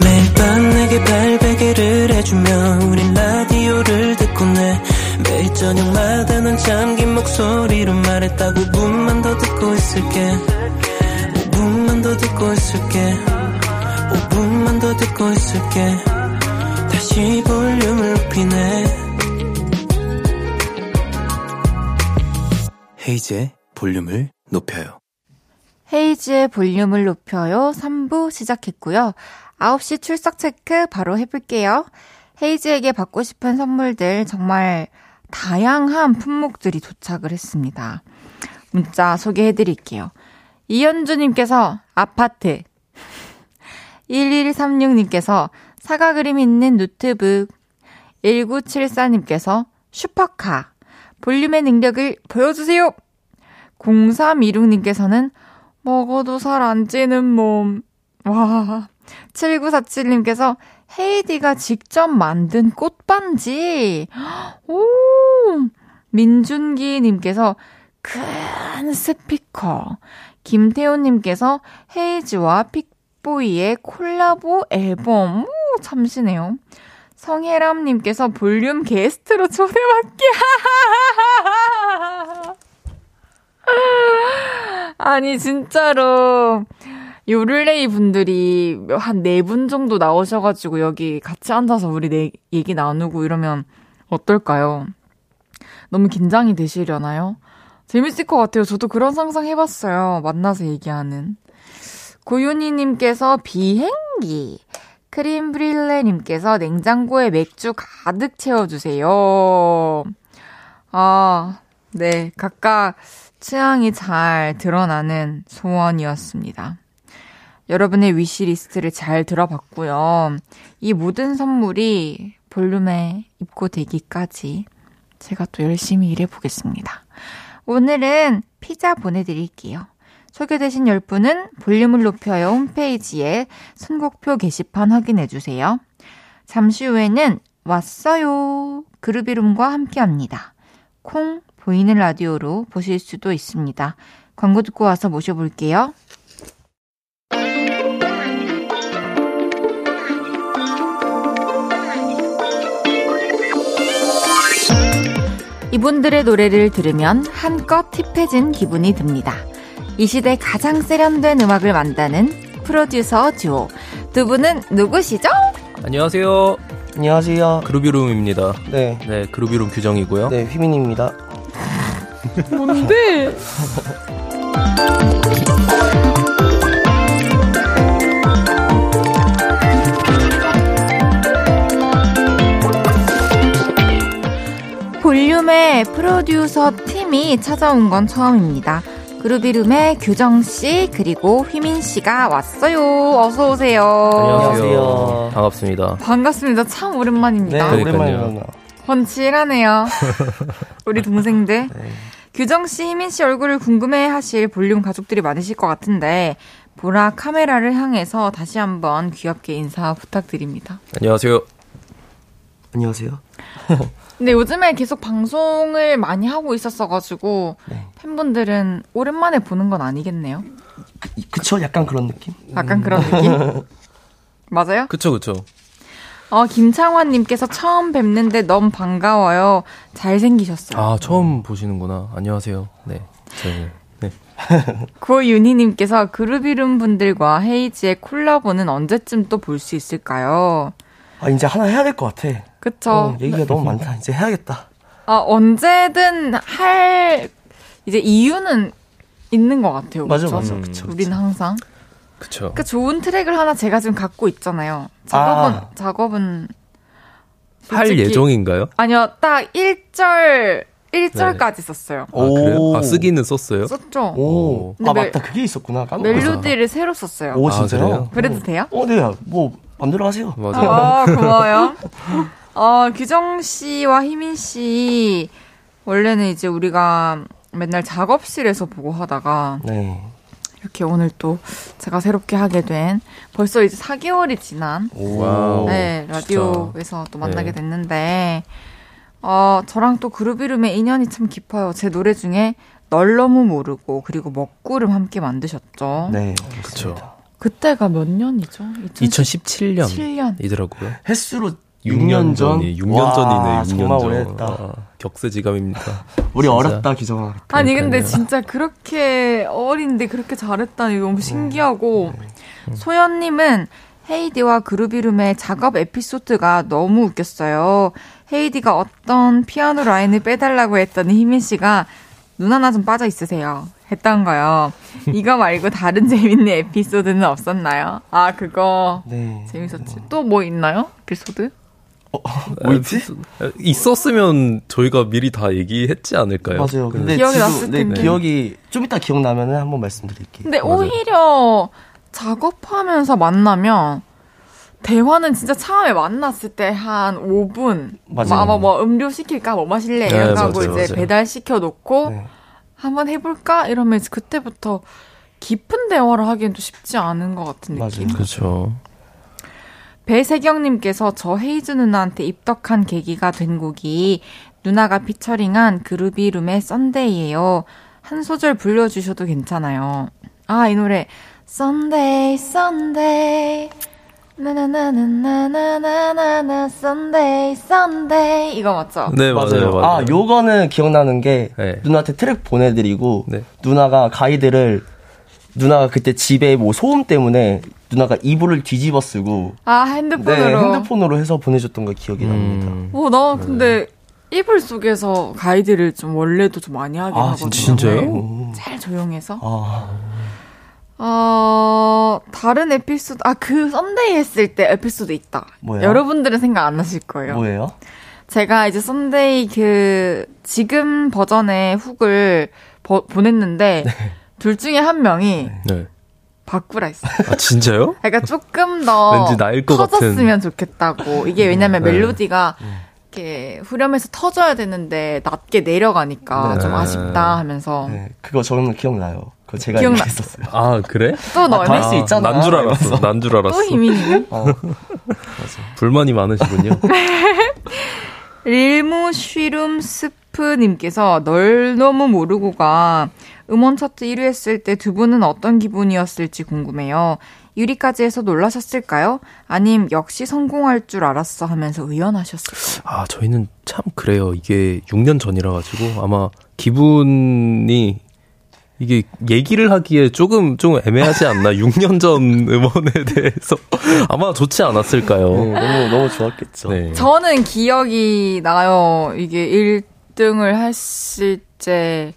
매일 밤 내게 발베개를 해주며 우린 라디오를 듣고 내 매일 저녁마다 넌 잠긴 목소리로 말했다 5분만 더 듣고 있을게 5분만 더 듣고 있을게 5분만 더 듣고 있을게. 다시 볼륨을 높이네. 헤이즈의 볼륨을 높여요. 헤이즈의 볼륨을 높여요. 3부 시작했고요. 9시 출석 체크 바로 해볼게요. 헤이즈에게 받고 싶은 선물들 정말 다양한 품목들이 도착을 했습니다. 문자 소개해드릴게요. 이현주님께서 아파트 1136님께서 사과 그림 있는 노트북, 1974님께서 슈퍼카, 볼륨의 능력을 보여주세요! 0326님께서는 먹어도 살 안 찌는 몸. 와. 7947님께서 헤이디가 직접 만든 꽃반지. 오! 민준기님께서 큰 스피커. 김태호님께서 헤이즈와 픽보이의 콜라보 앨범. 오, 참신하네요. 성혜람님께서 볼륨 게스트로 초대받기. 아니, 진짜로. 요를레이 분들이 한 네 분 정도 나오셔가지고 여기 같이 앉아서 우리 네, 얘기 나누고 이러면 어떨까요? 너무 긴장이 되시려나요? 재밌을 것 같아요. 저도 그런 상상 해봤어요. 만나서 얘기하는. 고윤희님께서 비행기. 크림브릴레님께서 냉장고에 맥주 가득 채워주세요. 아, 네. 각각 취향이 잘 드러나는 소원이었습니다. 여러분의 위시리스트를 잘 들어봤고요. 이 모든 선물이 볼륨에 입고되기까지 제가 또 열심히 일해보겠습니다. 오늘은 피자 보내드릴게요. 소개되신 10분은 볼륨을 높여요 홈페이지에 선곡표 게시판 확인해주세요. 잠시 후에는 왔어요. 그루비룸과 함께 합니다. 콩 보이는 라디오로 보실 수도 있습니다. 광고 듣고 와서 모셔볼게요. 이분들의 노래를 들으면 한껏 힙해진 기분이 듭니다. 이 시대 가장 세련된 음악을 만드는 프로듀서 듀오. 두 분은 누구시죠? 안녕하세요. 안녕하세요. 그루비룸입니다. 네. 네, 그루비룸 규정이고요. 네, 휘민입니다. 뭔데? 볼륨의 프로듀서 팀이 찾아온 건 처음입니다. 그루비룸의 규정씨, 그리고 휘민씨가 왔어요. 어서오세요. 안녕하세요. 반갑습니다. 반갑습니다. 참 네, 오랜만입니다. 오랜만에 만나. 번칠하네요. 우리 동생들. 네. 규정씨, 휘민씨 얼굴을 궁금해 하실 볼륨 가족들이 많으실 것 같은데, 보라 카메라를 향해서 다시 한번 귀엽게 인사 부탁드립니다. 안녕하세요. 안녕하세요. 근데 요즘에 계속 방송을 많이 하고 있었어가지고, 네. 팬분들은 오랜만에 보는 건 아니겠네요? 이- 그쵸? 약간 그런 느낌? 약간 그런 느낌? 맞아요? 그쵸, 그쵸. 어, 김창환님께서 처음 뵙는데 너무 반가워요. 잘생기셨어요. 아, 처음 보시는구나. 안녕하세요. 네. 저는, 네. 고윤희님께서 그루비룸 분들과 헤이지의 콜라보는 언제쯤 또 볼 수 있을까요? 아, 이제 하나 해야 될 것 같아. 그쵸. 어, 얘기가 너무 많다. 이제 해야겠다. 아, 언제든 할, 이제 이유는 있는 것 같아요. 맞아, 그쵸? 맞아. 음. 그쵸. 그쵸. 우리는 항상. 그쵸. 그 좋은 트랙을 하나 제가 지금 갖고 있잖아요. 작업은, 아. 작업은. 할 솔직히- 예정인가요? 아니요, 딱 1절, 1절까지 썼어요. 아, 그래요? 오. 아, 쓰기는 썼어요? 썼죠? 오. 아, 멜- 맞다. 그게 있었구나. 까먹었어. 멜로디를 새로 썼어요. 오, 아, 진짜요? 그래요? 그래도 돼요? 어, 네. 뭐, 맘대로 하세요. 맞아요. 아, 고마워요. 어, 규정 씨와 휘민 씨, 원래는 이제 우리가 맨날 작업실에서 보고 하다가, 네. 이렇게 오늘 또 제가 새롭게 하게 된, 벌써 이제 4개월이 지난, 오. wow. 네. 라디오에서 또 만나게 네. 됐는데, 어, 저랑 또 그루비룸의 인연이 참 깊어요. 제 노래 중에 널 너무 모르고, 그리고 먹구름 함께 만드셨죠. 네. 그쵸. 그때가 몇 년이죠? 2017년. 7년. 이더라고요. 횟수로 6년 전? 6년 와, 전이네, 6년 정말 전. 오래됐다. 아, 격세지감입니다. 우리. 어렵다, 기정아. 아니 근데. 진짜 그렇게 어린데 그렇게 잘했다니 네. 너무 신기하고 소연님은 헤이디와 그루비룸의 작업 에피소드가 너무 웃겼어요. 헤이디가 어떤 피아노 라인을 빼달라고 했더니 희민 씨가 눈 하나 좀 빠져 있으세요. 했던 거요. 이거 말고 다른 재밌는 에피소드는 없었나요? 아 그거 네. 재밌었지. 또 뭐 있나요? 에피소드? 뭐 있지? 아, 있었으면 저희가 미리 다 얘기했지 않을까요? 맞아요. 근데 기억이 지금 났을 네, 텐데. 기억이 좀 이따 기억나면은 한번 말씀드릴게요. 근데 맞아요. 오히려 작업하면서 만나면 대화는 진짜 처음에 만났을 때 한 5분 맞아요. 뭐, 아마 뭐 음료 시킬까 뭐 마실래 네, 이런 하고 맞아요, 이제 맞아요. 배달 시켜 놓고 네. 한번 해볼까 이러면 이제 그때부터 깊은 대화를 하기엔 또 쉽지 않은 것 같은 느낌. 맞아요. 그렇죠. 배세경님께서 저 헤이즈 누나한테 입덕한 계기가 된 곡이 누나가 피처링한 그루비룸의 썬데이예요. 한 소절 불러주셔도 괜찮아요. 아, 이 노래. Sunday, Sunday. 나나나나나나나나 Sunday, Sunday. 이거 맞죠? 네, 맞아요. 맞아요. 아, 요거는 기억나는 게 네. 누나한테 트랙 보내드리고 네. 누나가 가이드를 누나가 그때 집에 뭐 소음 때문에 누나가 이불을 뒤집어 쓰고 아, 네, 핸드폰으로. 핸드폰으로 해서 보내줬던 거 기억이 납니다. 음, 어, 나 근데 이불 속에서 가이드를 좀 원래도 좀 많이 하긴 아, 하거든요. 진짜요? 음. 제일 조용해서. 아, 어, 다른 에피소드, 아, 그 Sunday 했을 때 에피소드 있다. 뭐예요? 여러분들은 생각 안 나실 거예요. 뭐예요? 제가 이제 Sunday 그, 지금 버전의 hook을 버- 보냈는데, 둘 중에 한 명이 네. 바꾸라 했어요. 아, 진짜요? 그러니까 조금 더 왠지 나일 것 터졌으면 같은. 좋겠다고. 이게 왜냐면 네. 멜로디가 이렇게 후렴에서 터져야 되는데 낮게 내려가니까 네. 좀 아쉽다 하면서 네, 그거 저는 기억나요. 그거 제가 기억나- 얘기했었어요. 아, 그래? 또 아, 너네 할수 있잖아. 난 줄 알았어. 난 줄 알았어. 또 희민이는 어, 불만이 많으시군요. 릴무 쉬룸 스프님께서 널 너무 모르고가 음원 차트 1위 했을 때 두 분은 어떤 기분이었을지 궁금해요. 1위까지 해서 놀라셨을까요? 아님 역시 성공할 줄 알았어 하면서 의연하셨을까요? 아, 저희는 참 그래요. 이게 6년 전이라 가지고 아마 기분이 이게 얘기를 하기에 조금 좀 애매하지 않나? 6년 전 음원에 대해서 아마 좋지 않았을까요? 네, 너무 너무 좋았겠죠. 네. 저는 기억이 나요. 이게 1등을 했을 때,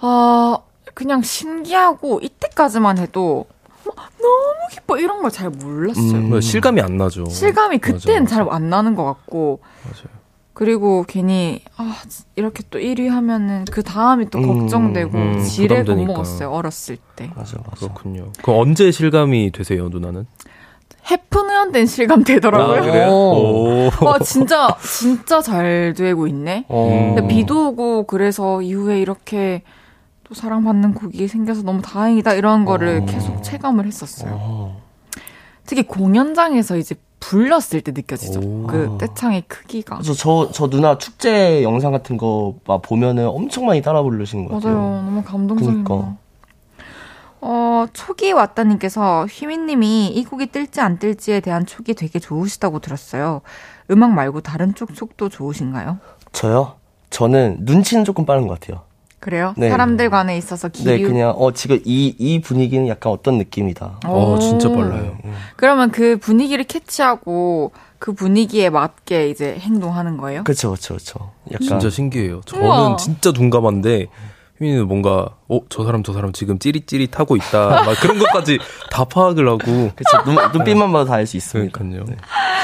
아, 그냥 신기하고, 이때까지만 해도, 막 너무 기뻐, 이런 걸 잘 몰랐어요. 음. 뭐 실감이 안 나죠. 실감이 그때는 잘 안 나는 것 같고, 맞아요. 그리고 괜히, 아, 이렇게 또 1위 하면은 그 다음이 또 음, 걱정되고, 음, 지레 부담되니까. 겁먹었어요, 어렸을 때. 맞아 맞아. 그렇군요. 그 언제 실감이 되세요, 누나는? 해프누연 된 실감 되더라고요. 아, 그래요? 오. 와, 진짜, 진짜 잘 되고 있네. 어. 근데 비도 오고 그래서 이후에 이렇게 또 사랑받는 곡이 생겨서 너무 다행이다 이런 거를 어. 계속 체감을 했었어요. 어. 특히 공연장에서 이제 불렀을 때 느껴지죠. 오. 그 떼창의 크기가. 그래서 저, 저 누나 축제 영상 같은 거 막 보면은 엄청 많이 따라 부르시는 것 같아요. 맞아요. 너무 감동적인 그니까. 거. 어, 촉이 왔다님께서 휘민님이 이 곡이 뜰지 안 뜰지에 대한 촉이 되게 좋으시다고 들었어요. 음악 말고 다른 쪽 촉도 좋으신가요? 저요? 저는 눈치는 조금 빠른 것 같아요. 그래요? 네. 사람들 간에 있어서 기류. 네, 그냥 어 지금 이 이 분위기는 약간 어떤 느낌이다. 어, 진짜 오. 빨라요. 그러면 그 분위기를 캐치하고 그 분위기에 맞게 이제 행동하는 거예요? 그렇죠, 그렇죠, 그렇죠. 약간 진짜 신기해요. 저는 우와. 진짜 둔감한데 휘민이는 뭔가 어 저 사람 저 사람 지금 찌릿찌릿하고 있다 막 그런 것까지 다 파악을 하고 그렇죠. 눈, 눈빛만 봐도 다 알 수 있습니다. 그러니까요. 네.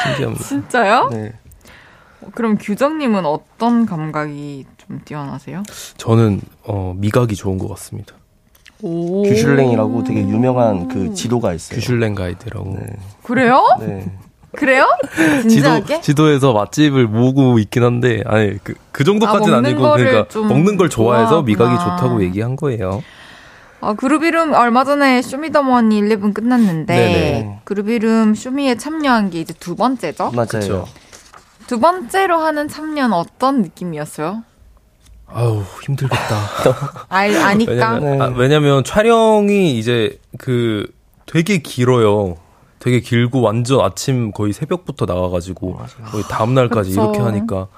신기합니다. 진짜요? 네. 그럼 규정님은 어떤 감각이 좀 뛰어나세요? 저는 어 미각이 좋은 것 같습니다. 오. 규슐랭이라고 되게 유명한 그 지도가 있어요. 규슐랭 가이드라고 네. 그래요? 네. 그래요? 지도 진지하게? 지도 에서 맛집을 모으고 있긴 한데 아니 그, 그 정도까지는 아, 아, 먹는 니고 거를 그러니까 좀 먹는 걸 좋아해서 미각이 좋아하구나. 좋다고 얘기한 거예요. 아, 그룹 이름 얼마 전에 쇼미더머니 11 끝났는데 네네. 그룹 이름 쇼미에 참여한 게 이제 두 번째죠? 맞아요. 그쵸. 두 번째로 하는 참여는 어떤 느낌이었어요? 아우 힘들겠다. 알 아니까. 왜냐면, 네. 아, 왜냐면 촬영이 이제 그 되게 길어요. 되게 길고 완전 아침 거의 새벽부터 나가가지고 거의 다음 날까지 그쵸. 이렇게 하니까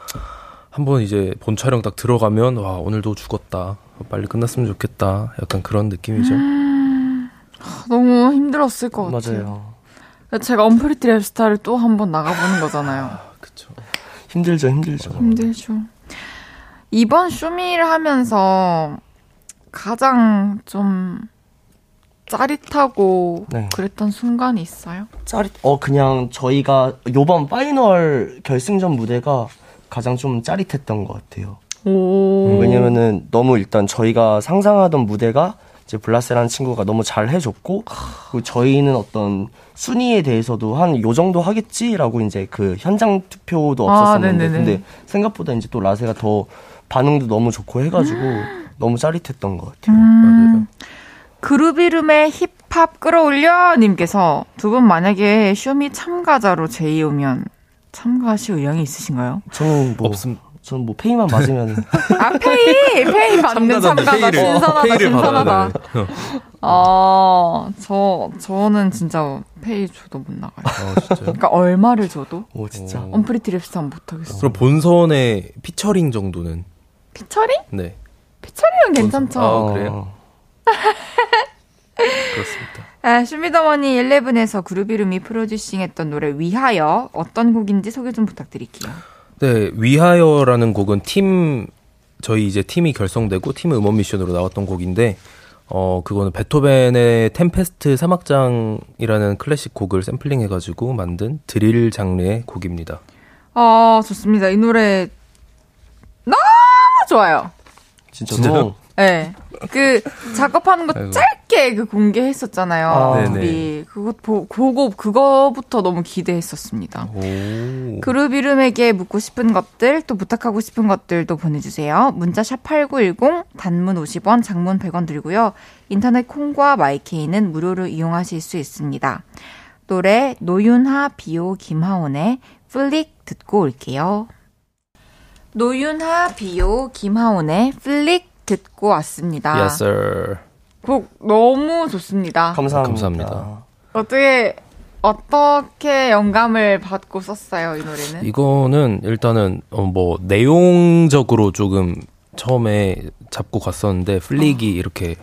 한번 이제 본 촬영 딱 들어가면 와 오늘도 죽었다. 빨리 끝났으면 좋겠다. 약간 그런 느낌이죠. 너무 힘들었을 것 같아요. 맞아요. 제가 언프리티 랩스타를 또 한 번 나가보는 거잖아요. 힘들죠, 힘들죠. 힘들죠. 이번 쇼미를 하면서 가장 좀 짜릿하고 네. 그랬던 순간이 있어요? 짜릿. 어 그냥 저희가 요번 파이널 결승전 무대가 가장 좀 짜릿했던 것 같아요. 오. 왜냐면은 너무 일단 저희가 상상하던 무대가 이제 블라세라는 친구가 너무 잘 해줬고 그리고 저희는 어떤 순위에 대해서도 한 요 정도 하겠지라고 이제 그 현장 투표도 아, 없었었는데 네네네. 근데 생각보다 이제 또 라세가 더 반응도 너무 좋고 해가지고 너무 짜릿했던 것 같아요. 음, 그루비룸의 힙합 끌어올려 님께서 두 분 만약에 쇼미 참가자로 제의오면 참가하실 의향이 있으신가요? 저는 뭐 없음. 저는 뭐 pay만 맞으면 아 pay pay 받는 참가자 pay를, 신선하다 pay를 신선하다. 돼. 아저 저는 진짜 pay 줘도 못 나가요. 아, 진짜요? 그러니까 얼마를 줘도 오 진짜 오. 언프리티 랩스타는 못 하겠어. 그럼 본선의 피처링 정도는 피처링? 네 피처링은 괜찮죠. 아, 그래요? 그렇습니다. 아, 쇼미더머니 11에서 그루비룸이 프로듀싱했던 노래 위하여 어떤 곡인지 소개 좀 부탁드릴게요. 네, 위하여라는 곡은 팀 저희 이제 팀이 결성되고 팀 음원 미션으로 나왔던 곡인데 어 그거는 베토벤의 템페스트 사막장이라는 클래식 곡을 샘플링해 가지고 만든 드릴 장르의 곡입니다. 아, 좋습니다. 이 노래 너무 좋아요. 진짜로. 네. 그 작업하는 거 아이고. 짧게 그 공개했었잖아요. 아, 우리 네네. 그거 보, 그거 그거부터 너무 기대했었습니다. 오. 그룹 이름에게 묻고 싶은 것들, 또 부탁하고 싶은 것들도 보내주세요. 문자 샵 8910, 단문 50원, 장문 100원 들고요. 인터넷 콩과 my K는 무료로 이용하실 수 있습니다. 노래 노윤하, 비오, 김하온의 Flick 듣고 올게요. 노윤하, 비오, 김하온의 Flick 듣고 왔습니다. Yes, sir. 곡 너무 좋습니다. 감사합니다. 감사합니다. 어떻게 어떻게 영감을 받고 썼어요 이 노래는? 이거는 일단은 어, 뭐 내용적으로 조금 처음에 잡고 갔었는데 플릭이 이렇게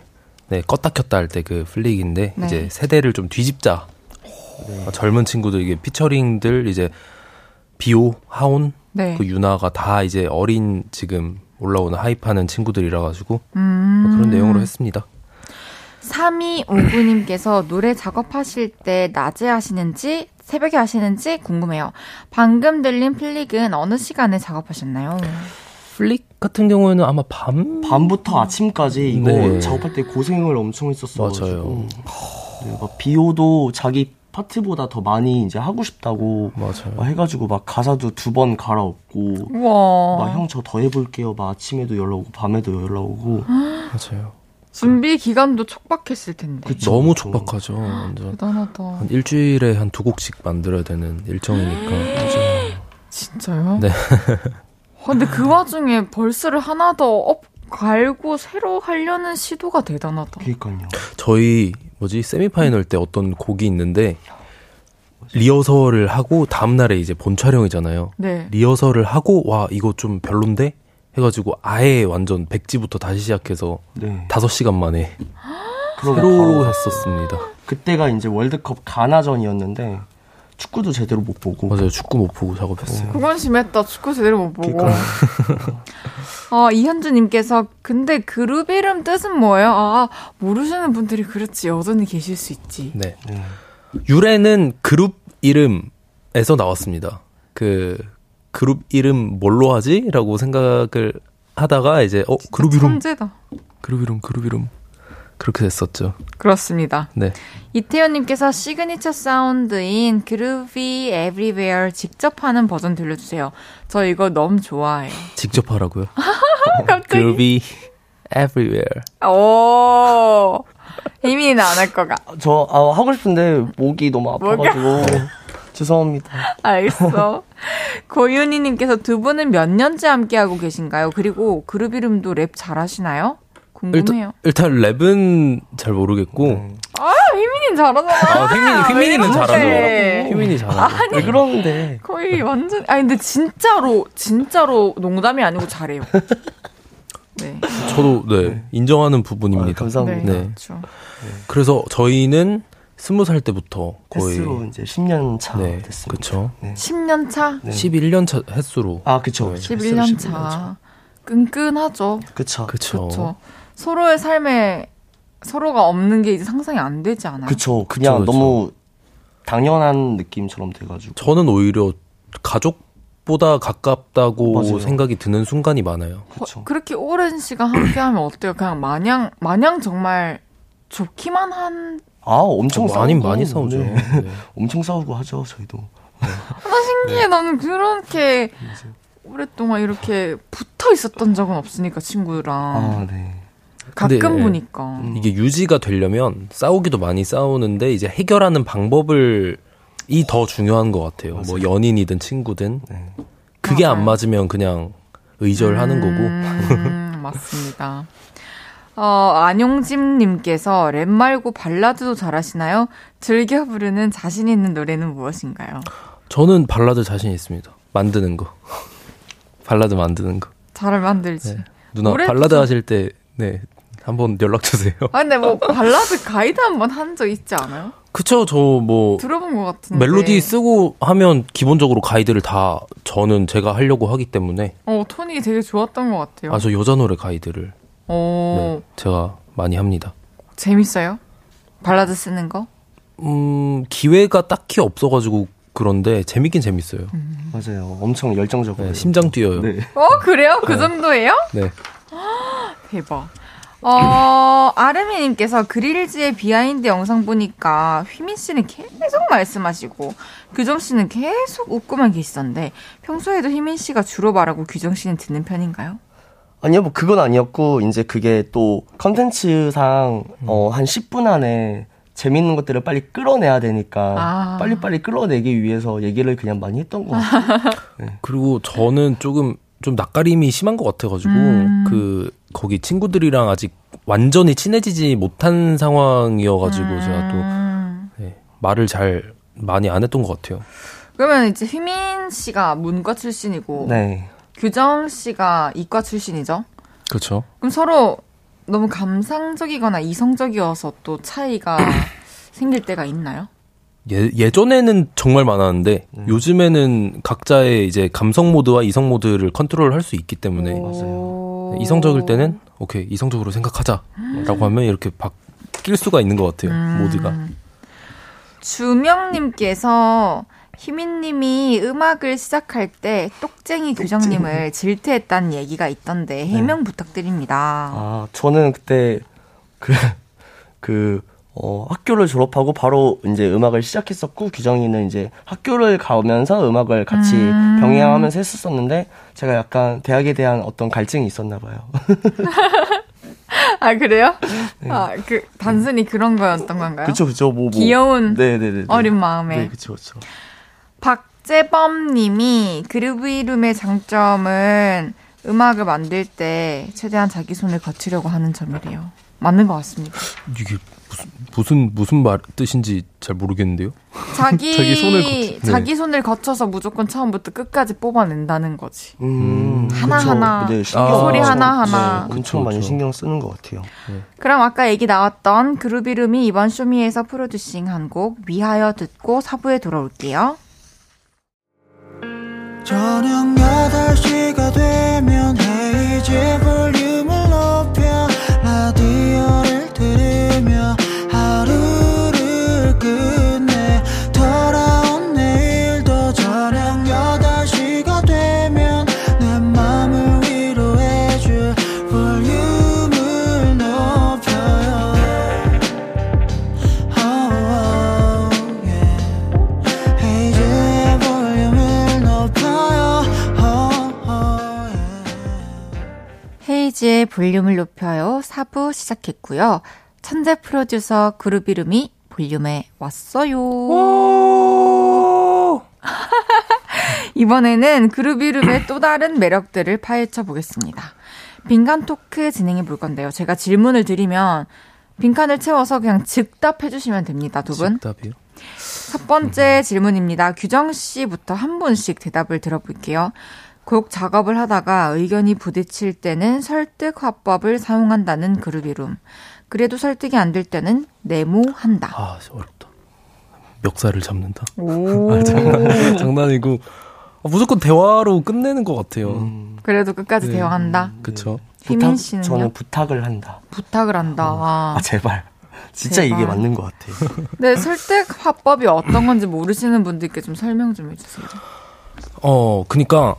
네 껐다 켰다 할 때 그 플릭인데 네. 이제 세대를 좀 뒤집자 어, 젊은 친구들 이게 피처링들 이제 비오 하온 네. 그 유나가 다 이제 어린 지금 올라오는 하이파는 친구들이라 가지고 음. 뭐 그런 내용으로 했습니다. 3259님께서 노래 작업하실 때 낮에 하시는지 새벽에 하시는지 궁금해요. 방금 들린 Flick은 어느 시간에 작업하셨나요? Flick 같은 경우에는 아마 밤 밤부터 아침까지 이거 네. 작업할 때 고생을 엄청 했었어. 맞아요. 네, 막 비오도 자기 파트보다 더 많이 이제 하고 싶다고 맞아요. 막 해가지고 막 가사도 두 번 갈아엎고. 막 형 저 더 해볼게요. 막 아침에도 연락 오고 밤에도 연락 오고 맞아요. 준비 기간도 촉박했을 텐데. 그쵸. 너무 촉박하죠. 완전 대단하다. 한 일주일에 한 두 곡씩 만들어야 되는 일정이니까. 진짜요? 네. 어, 근데 그 와중에 verse를 하나 더 업 갈고 새로 하려는 시도가 대단하다. 그니까요. 저희 뭐지 세미파이널 때 어떤 곡이 있는데 리허설을 하고 다음 날에 이제 본 촬영이잖아요. 네. 리허설을 하고 와 이거 좀 별론데 해가지고 아예 완전 백지부터 다시 시작해서 네. 5시간 만에 그러고 새로 바로 했었습니다. 그때가 이제 월드컵 가나전이었는데 축구도 제대로 못 보고 맞아요. 축구 못 보고 작업했어요. 그건 심했다. 축구 제대로 못 보고. 어, 이현주님께서, 근데 그룹 이름 뜻은 뭐예요? 아, 모르시는 분들이 그렇지. 여전히 계실 수 있지. 네. 네. 유래는 그룹 이름에서 나왔습니다. 그 그룹 이름 뭘로 하지? 라고 생각을 하다가 이제 어 그룹 이름 천재다. 그룹 이름 그룹 이름 그렇게 됐었죠. 그렇습니다. 네. 이태현님께서 시그니처 사운드인 Groovy everywhere 직접 하는 버전 들려주세요. 저 이거 너무 좋아해요. 직접 하라고요. 갑자기. Groovy everywhere. 오. 휘민이는 안 할 거가. 저 아, 하고 싶은데 목이 너무 아파가지고 죄송합니다. 알겠어. 고윤희님께서 두 분은 몇 년째 함께하고 계신가요? 그리고 그루비룸도 랩 잘하시나요? 궁금해요. 일단 랩은 잘 모르겠고 네. 아, 휘민이는 잘하잖아. 아, 휘민이 휘민이는 왜 잘하죠. 이렇게. 휘민이 잘하죠. 왜 그러는데? 거의 완전 아니 근데 진짜로 진짜로 농담이 아니고 잘해요. 네. 저도 네, 인정하는 아, 부분입니다. 감사합니다. 네. 그렇죠. 그래서 저희는 스무 살 때부터 거의 횟수로 이제 10년 차 네, 됐습니다. 그쵸. 네. 10년 차, 네. 11년 차 횟수로 아, 그쵸. 네. 그쵸. 11년 횟수로 차. 끈끈하죠. 그쵸. 그쵸. 그렇죠. 서로의 삶에 서로가 없는 게 이제 상상이 안 되지 않아요? 그쵸. 그냥 그쵸, 그쵸. 너무 당연한 느낌처럼 돼가지고. 저는 오히려 가족보다 가깝다고 맞아요. 생각이 드는 순간이 많아요. 그쵸. 어, 그렇게 오랜 시간 함께하면 어때요? 그냥 마냥 마냥 정말 좋기만 한 아, 엄청 싸우고. 많이 많이 싸우죠. 네. 네. 엄청 싸우고 하죠, 저희도. 나 신기해. 나는 그렇게 오랫동안 이렇게 붙어 있었던 적은 없으니까 친구랑 아, 네. 가끔 근데, 보니까 음. 이게 유지가 되려면 싸우기도 많이 싸우는데 이제 해결하는 방법을 이 더 중요한 것 같아요. 뭐 연인이든 친구든 네. 그게 안 맞아요. 맞으면 그냥 의절하는 거고 음, 맞습니다. 어, 안용짐님께서 랩 말고 발라드도 잘하시나요? 즐겨 부르는 자신 있는 노래는 무엇인가요? 저는 발라드 자신 있습니다. 만드는 거 발라드 만드는 거. 잘 만들지. 네. 누나 발라드 좀- 하실 때 네. 한번 연락 주세요. 아 근데 뭐 발라드 가이드 한번 한 적 있지 않아요? 그쵸, 저 뭐 들어본 것 같은데. 멜로디 쓰고 하면 기본적으로 가이드를 다 저는 제가 하려고 하기 때문에 어 톤이 되게 좋았던 것 같아요. 아 저 여자 노래 가이드를 어 네, 제가 많이 합니다. 재밌어요? 발라드 쓰는 거? 음 기회가 딱히 없어가지고 그런데 재밌긴 재밌어요. 음. 맞아요. 엄청 열정적으로. 네, 심장 뛰어요. 네. 네. 어 그래요? 그 정도예요? 대박. 어, 아르미님께서 그릴즈의 비하인드 영상 보니까 휘민 씨는 계속 말씀하시고 규정 씨는 계속 웃고만 계시던데 평소에도 휘민 씨가 주로 말하고 규정 씨는 듣는 편인가요? 아니요, 뭐 그건 아니었고 이제 그게 또 컨텐츠상 어, 한 10분 안에 재밌는 것들을 빨리 끌어내야 되니까 아. 빨리빨리 끌어내기 위해서 얘기를 그냥 많이 했던 것 같아요. 그리고 저는 조금 좀 낯가림이 심한 것 같아가지고 음. 그 거기 친구들이랑 아직 완전히 친해지지 못한 상황이어가지고 제가 또 음. 네, 말을 잘 많이 안 했던 것 같아요. 그러면 이제 휘민 씨가 문과 출신이고 네. 규정 씨가 이과 출신이죠? 그렇죠. 그럼 서로 너무 감상적이거나 이성적이어서 또 차이가 생길 때가 있나요? 예, 예전에는 정말 많았는데 음. 요즘에는 각자의 이제 감성 모드와 이성 모드를 컨트롤 할 수 있기 때문에 오. 네, 이성적일 때는 오케이 이성적으로 생각하자라고 하면 이렇게 바뀔 수가 있는 것 같아요 음. 모드가 주명님께서 희민님이 음악을 시작할 때 똑쟁이 규정님을 질투했다는 얘기가 있던데 해명 부탁드립니다. 아, 저는 그때 그, 그, 어, 학교를 졸업하고 바로 이제 음악을 시작했었고, 규정이는 이제 학교를 가면서 음악을 같이 음. 병행하면서 했었었는데, 제가 약간 대학에 대한 어떤 갈증이 있었나 봐요. 아 그래요? 아그 단순히 그런 거였던 건가요? 그쵸, 그쵸, 뭐, 뭐. 귀여운 네네네. 어린 마음에. 네, 그쵸, 그쵸. 박재범님이 그루비룸의 장점은 음악을 만들 때 최대한 자기 손을 거치려고 하는 점이래요. 맞는 것 같습니다. 이게 무슨 무슨 무슨 말 뜻인지 잘 모르겠는데요. 자기 자기 손을 거치- 네. 자기 손을 거쳐서 무조건 처음부터 끝까지 뽑아낸다는 거지. 음, 하나하나, 그쵸. 네, 신경 아. 소리 엄청- 하나 하나. 네, 그쵸, 엄청 많이 그쵸. 신경 쓰는 것 같아요. 그럼 아까 얘기 나왔던 그루비룸이 이번 쇼미에서 프로듀싱한 곡 위하여 듣고 사부에 돌아올게요. 저녁 8시가 되면 헤이즈 볼륨 헤이지의 볼륨을 높여요. 4부 시작했고요. 천재 프로듀서 그룹 이름이 볼륨에 왔어요. 이번에는 그룹 이름의 또 다른 매력들을 파헤쳐 보겠습니다. 빈칸 토크 진행해 볼 건데요. 제가 질문을 드리면 빈칸을 채워서 그냥 즉답해 주시면 됩니다. 두 분. 답이요. 첫 번째 질문입니다. 규정 씨부터 한 분씩 대답을 들어볼게요. 곡 작업을 하다가 의견이 부딪힐 때는 설득 화법을 사용한다는 그룹 이름. 그래도 설득이 안 될 때는 네모한다. 아 어렵다. 멱살을 잡는다. 오. 장난이고 아, 무조건 대화로 끝내는 것 같아요. 음, 그래도 끝까지 네. 대화한다. 휘민 부탁- 씨는요? 저는 부탁을 한다. 부탁을 한다. 아, 제발. 진짜 제발. 이게 맞는 것 같아요. 네, 설득 화법이 어떤 건지 모르시는 분들께 좀 설명 좀 해주세요. 어, 그니까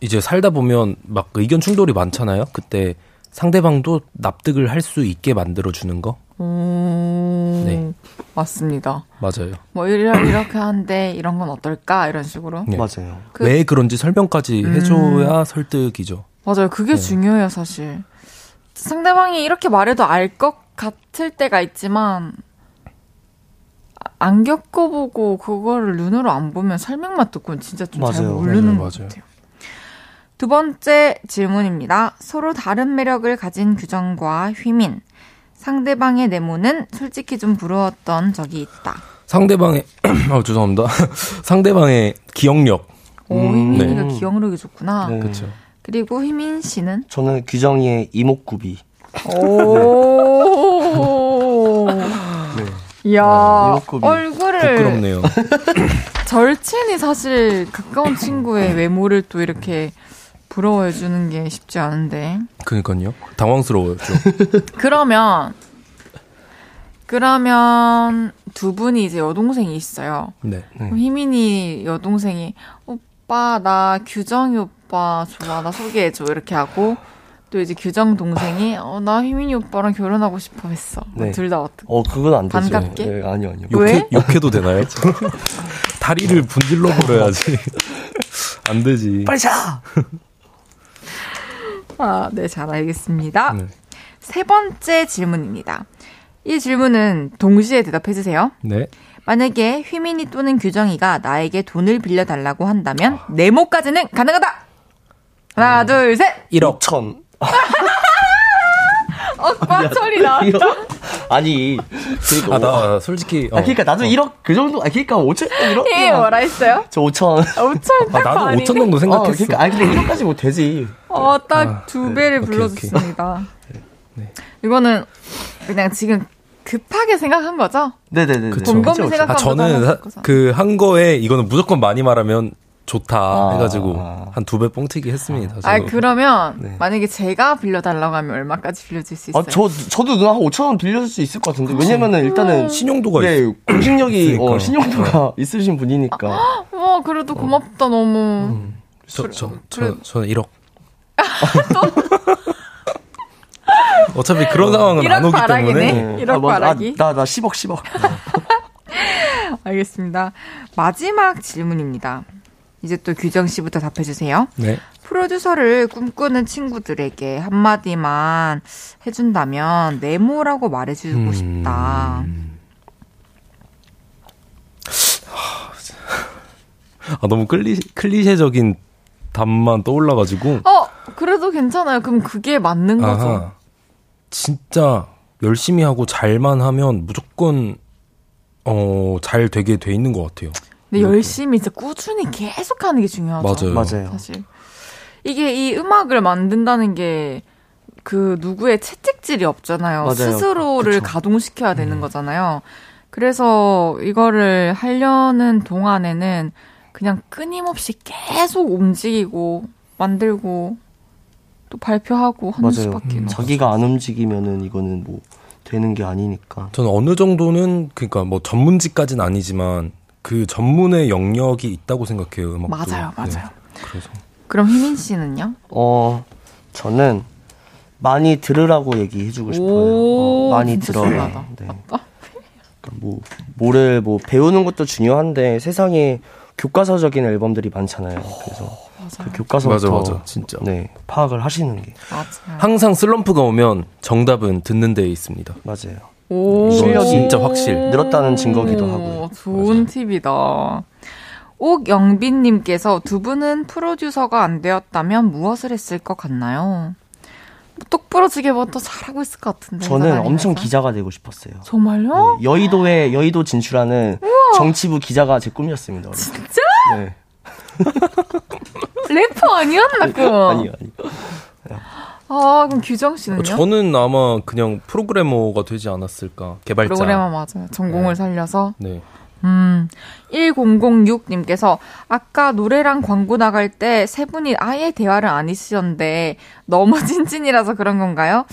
이제 살다 보면 막 의견 충돌이 많잖아요. 그때 상대방도 납득을 할 수 있게 만들어 주는 거 오. 네. 맞습니다. 맞아요. 뭐 이렇게 이렇게 하는데 이런 건 어떨까 이런 식으로. 네. 맞아요. 그- 왜 그런지 설명까지 음. 해줘야 설득이죠. 맞아요. 그게 네. 중요해요, 사실. 상대방이 이렇게 말해도 알 것 같을 때가 있지만, 아- 안 겪어보고 그거를 눈으로 안 보면 설명만 듣고는 진짜 좀 잘. 모르는 맞아요, 것 맞아요. 같아요. 두 번째 질문입니다. 서로 다른 매력을 가진 규정과 휘민. 상대방의 내모는 솔직히 좀 부러웠던 적이 있다. 상대방의 어, 죄송합니다. 상대방의 기억력. 오, 음, 휘민이가 네. 기억력이 좋구나. 네. 그렇죠. 그리고 휘민 씨는 저는 규정이의 이목구비. 오. 네. 이야, 이목구비. 얼굴을 부끄럽네요. 절친이 사실 가까운 친구의 외모를 또 이렇게 부러워해 주는 게 쉽지 않은데. 그니까요. 당황스러워요. 좀. 그러면 그러면 두 분이 이제 여동생이 있어요. 네. 네. 그럼 희민이 여동생이 오빠 나 규정이 오빠 좋아 나 소개해 줘 이렇게 하고 또 이제 규정 동생이 어, 나 휘민이 오빠랑 결혼하고 싶어 했어. 네. 둘다 어떻게? 어, 그건 안 되죠. 반갑게? 네, 아니요, 아니요. 왜? 욕해, 욕해도 되나요? 다리를 분질러 버려야지. 안 되지. 빨리 자! 아, 네, 잘 알겠습니다. 네. 세 번째 질문입니다. 이 질문은 동시에 대답해 주세요. 네. 만약에 휘민이 또는 규정이가 나에게 돈을 빌려달라고 한다면 네모까지는 가능하다. 하나, 둘, 셋. 1억. 5천. 어, 꽉철이 나왔다. 1억? 아니, 그러니까. 아, 나 솔직히. 어. 아, 그러니까 나도 1억 그 정도, 아, 그러니까 5천, 1억? 예, 뭐라 했어요? 저 5천. 5천 아, 나도 5천 정도 어, 생각했어. 그러니까, 아, 근데 1억까지 못 되지. 어, 딱 아, 두 네. 배를 오케이, 불러줬습니다. 이거는 그냥 지금 급하게 생각한 거죠? 네네네. 그쵸. 곰곰이 그쵸, 그쵸. 생각- 아, 저는 생각한 거잖아. 그한 거에 이거는 무조건 많이 말하면 좋다 아, 해가지고 아. 한두 배 뻥튀기 했습니다. 아. 그러면 네. 만약에 제가 빌려달라고 하면 얼마까지 빌려줄 수 있어요? 아, 저, 저도 누나 한 5천 원 빌려줄 수 있을 것 같은데. 왜냐면은 일단은. 신용도가 네, 있어. 공신력이. 어, 신용도가 있으신 분이니까. 와, 그래도 고맙다, 너무. 저, 저, 저, 그래. 저는 1억. 어차피 그런 상황은 1억 안 오기 바라기네. 때문에. 이럴 아, 뭐, 아, 바라기. 나, 나 10억, 10억. 알겠습니다. 마지막 질문입니다. 이제 또 규정 씨부터 답해주세요. 네. 프로듀서를 꿈꾸는 친구들에게 한마디만 해준다면 네모라고 말해주고 음. 싶다. 아, 너무 클리, 클리셰적인 답만 떠올라가지고. 어, 그래도 괜찮아요. 그럼 그게 맞는 거죠. 아하. 진짜 열심히 하고 잘만 하면 무조건, 어, 잘 되게 돼 있는 것 같아요. 근데 열심히 진짜 꾸준히 계속 하는 게 중요하죠. 맞아요. 맞아요. 사실. 이게 이 음악을 만든다는 게 그 누구의 채찍질이 없잖아요. 맞아요. 스스로를 그쵸. 가동시켜야 음. 되는 거잖아요. 그래서 이거를 하려는 동안에는 그냥 끊임없이 계속 움직이고 만들고 또 발표하고 하는 맞아요. 수밖에 없 자기가 안 움직이면은 이거는 뭐 되는 게 아니니까. 저는 어느 정도는, 그러니까 뭐 전문직까지는 아니지만 그 전문의 영역이 있다고 생각해요, 음악도. 맞아요, 맞아요. 네, 그래서. 그럼 희민 씨는요? 어, 저는 많이 들으라고 얘기해주고 싶어요. 오, 어, 많이 들어요. 네. 맞다. 그러니까 뭐 뭐를 뭐 배우는 것도 중요한데 세상에 교과서적인 앨범들이 많잖아요. 그래서 맞아요. 그 교과서부터 맞아, 맞아. 진짜. 네 파악을 하시는 게 맞아요. 항상 슬럼프가 오면 정답은 듣는 데에 있습니다. 맞아요. 오. 실력이 진짜 확실. 늘었다는 증거기도 하고요. 오, 좋은 팁이다. 옥영빈님께서 두 분은 프로듀서가 안 되었다면 무엇을 했을 것 같나요? 뭐 똑부러지게 뭐 또 잘하고 있을 것 같은데. 저는 엄청 다니면서. 기자가 되고 싶었어요. 정말요? 네, 여의도에 여의도 진출하는 정치부 기자가 제 꿈이었습니다. 어렸을 때. 진짜? 네. 래퍼 아니었나, 그? 아니요, 아니요. 아, 그럼 규정 씨는요? 저는 아마 그냥 프로그래머가 되지 않았을까. 개발자. 프로그래머 맞아요. 전공을 살려서. 네. 음, 1006님께서 아까 노래랑 광고 나갈 때 세 분이 아예 대화를 안 있으셨는데 너무 찐찐이라서 그런 건가요?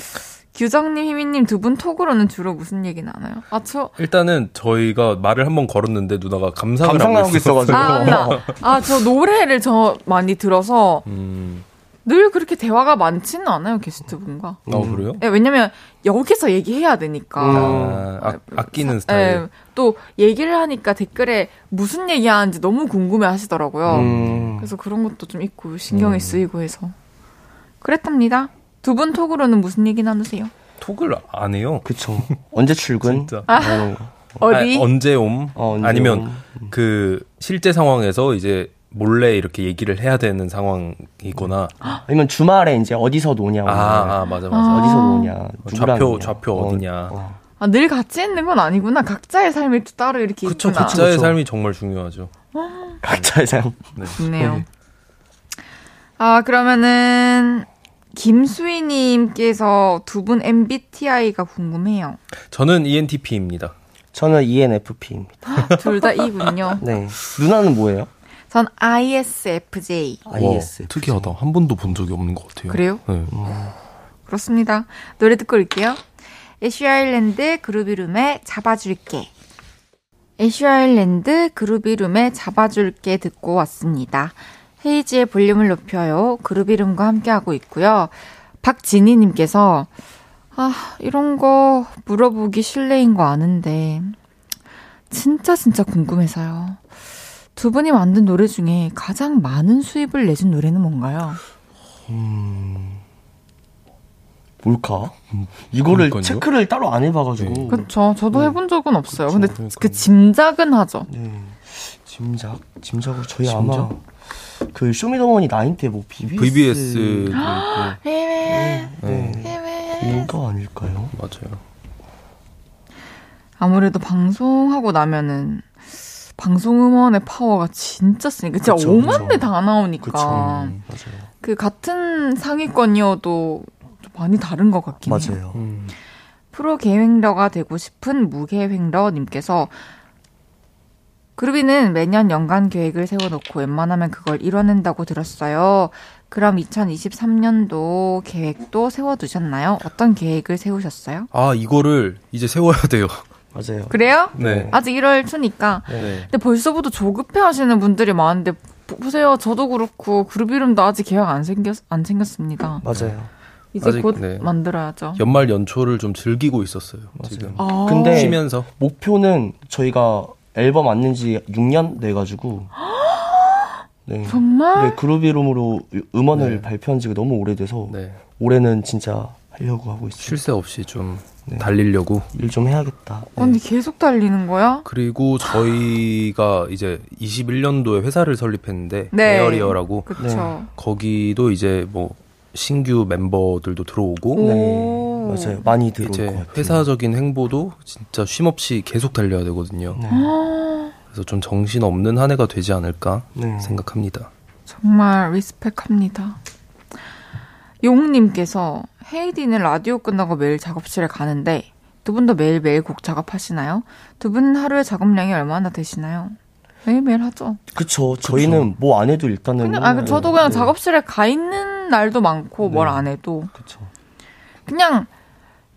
규정님, 희민님 두 분 톡으로는 주로 무슨 얘기 나나요? 아, 저, 일단은 저희가 말을 한번 걸었는데 누나가 감상을 감상 하고 하고 있어가지고. 아. 아, 저 노래를 저 많이 들어서 음. 늘 그렇게 대화가 많지는 않아요, 게스트분과. 어, 그래요? 예, 왜냐면 여기서 얘기해야 되니까. 아, 아, 아끼는 스타일. 예, 또 얘기를 하니까 댓글에 무슨 얘기하는지 너무 궁금해 하시더라고요. 음, 그래서 그런 것도 좀 있고 신경이 쓰이고 해서 그랬답니다. 두 분 톡으로는 무슨 얘기 나누세요? 톡을 안 해요. 그쵸. 언제 출근? 거. 어디? 아니, 언제 옴? 어, 언제 아니면 옴? 그 실제 상황에서 이제 몰래 이렇게 얘기를 해야 되는 상황이거나. 아니면 주말에 이제 어디서 노냐. 오늘. 아, 아, 맞아, 맞아. 아. 어디서 노냐. 누구랑 좌표, 노냐. 좌표 어, 어디냐. 어. 아, 늘 같이 있는 건 아니구나. 각자의 삶이 또 따로 이렇게 그쵸, 있구나. 각자의 그쵸. 삶이 정말 중요하죠. 각자의 삶. 좋네요. 아, 그러면은 김수희님께서 두 분 MBTI가 궁금해요. 저는 ENTP입니다. 저는 ENFP입니다. 둘 다 E군요. 네. 누나는 뭐예요? 전 ISFJ. IS. 특이하다. 한 번도 본 적이 없는 것 같아요. 그래요? 네. 그렇습니다. 노래 듣고 올게요. 애쉬 아일랜드 그루비룸의 잡아줄게. 애쉬 아일랜드 그루비룸의 잡아줄게 듣고 왔습니다. 헤이지의 볼륨을 높여요. 그루비룸과 함께하고 있고요. 박진희님께서, 아, 이런 거 물어보기 실례인 거 아는데, 진짜 진짜 궁금해서요. 두 분이 만든 노래 중에 가장 많은 수입을 내준 노래는 뭔가요? 뭘까? 이거를 그러니까요. 체크를 따로 안 해봐가지고. 네. 그쵸. 저도 해본 적은 없어요. 근데 그러니까요. 그 짐작은 하죠. 네. 짐작? 짐작으로 저희 짐작? 아마 그 쇼미더머니 나인 때뭐 BBS. 네. 해외. 이거 아닐까요? 맞아요. 아무래도 방송하고 나면은 방송 음원의 파워가 진짜 세니까 진짜 그쵸, 5만 그쵸. 대다 나오니까 그쵸. 음. 맞아요. 그 같은 상위권이어도 좀 많이 다른 것 같긴 해요. 맞아요. 음. 프로 계획러가 되고 싶은 무계획러님께서 그루비는 매년 연간 계획을 세워놓고 웬만하면 그걸 이뤄낸다고 들었어요. 그럼 2023년도 계획도 세워두셨나요? 어떤 계획을 세우셨어요? 아 이거를 이제 세워야 돼요. 맞아요. 그래요? 네. 아직 1월 초니까. 네. 근데 벌써부터 조급해 하시는 분들이 많은데, 보- 보세요. 저도 그렇고, 그룹 이름도 아직 계약 안 생겼, 안 생겼습니다. 맞아요. 이제 아직, 곧 네. 만들어야죠. 연말 연초를 좀 즐기고 있었어요. 지금 아, 근데 쉬면서 목표는 저희가 앨범 안 낸 지 6년 돼 가지고. 네. 정말? 네, 그룹 이름으로 음원을 네. 발표한 지가 너무 오래돼서 네. 올해는 진짜 하려고 하고 있어요. 쉴 새 없이 좀 네. 달리려고. 일 좀 해야겠다. 네. 언니 계속 달리는 거야? 그리고 저희가 이제 21년도에 회사를 설립했는데 네. 에어리어라고 그쵸. 거기도 이제 뭐 신규 멤버들도 들어오고 오. 네, 맞아요. 많이 들어올 것 이제 같아요. 회사적인 행보도 진짜 쉼 없이 계속 달려야 되거든요. 네. 그래서 좀 정신 없는 한 해가 되지 않을까 네. 생각합니다. 정말 리스펙합니다. 용님께서 헤이디는 라디오 끝나고 매일 작업실에 가는데 두 분도 매일매일 곡 작업하시나요? 두 분 하루에 작업량이 얼마나 되시나요? 매일매일 하죠. 그쵸. 저희는 뭐 안 해도 일단은. 그냥, 아, 맨날- 저도 그냥 네. 작업실에 가 있는 날도 많고 뭘 네. 안 해도 그쵸. 그냥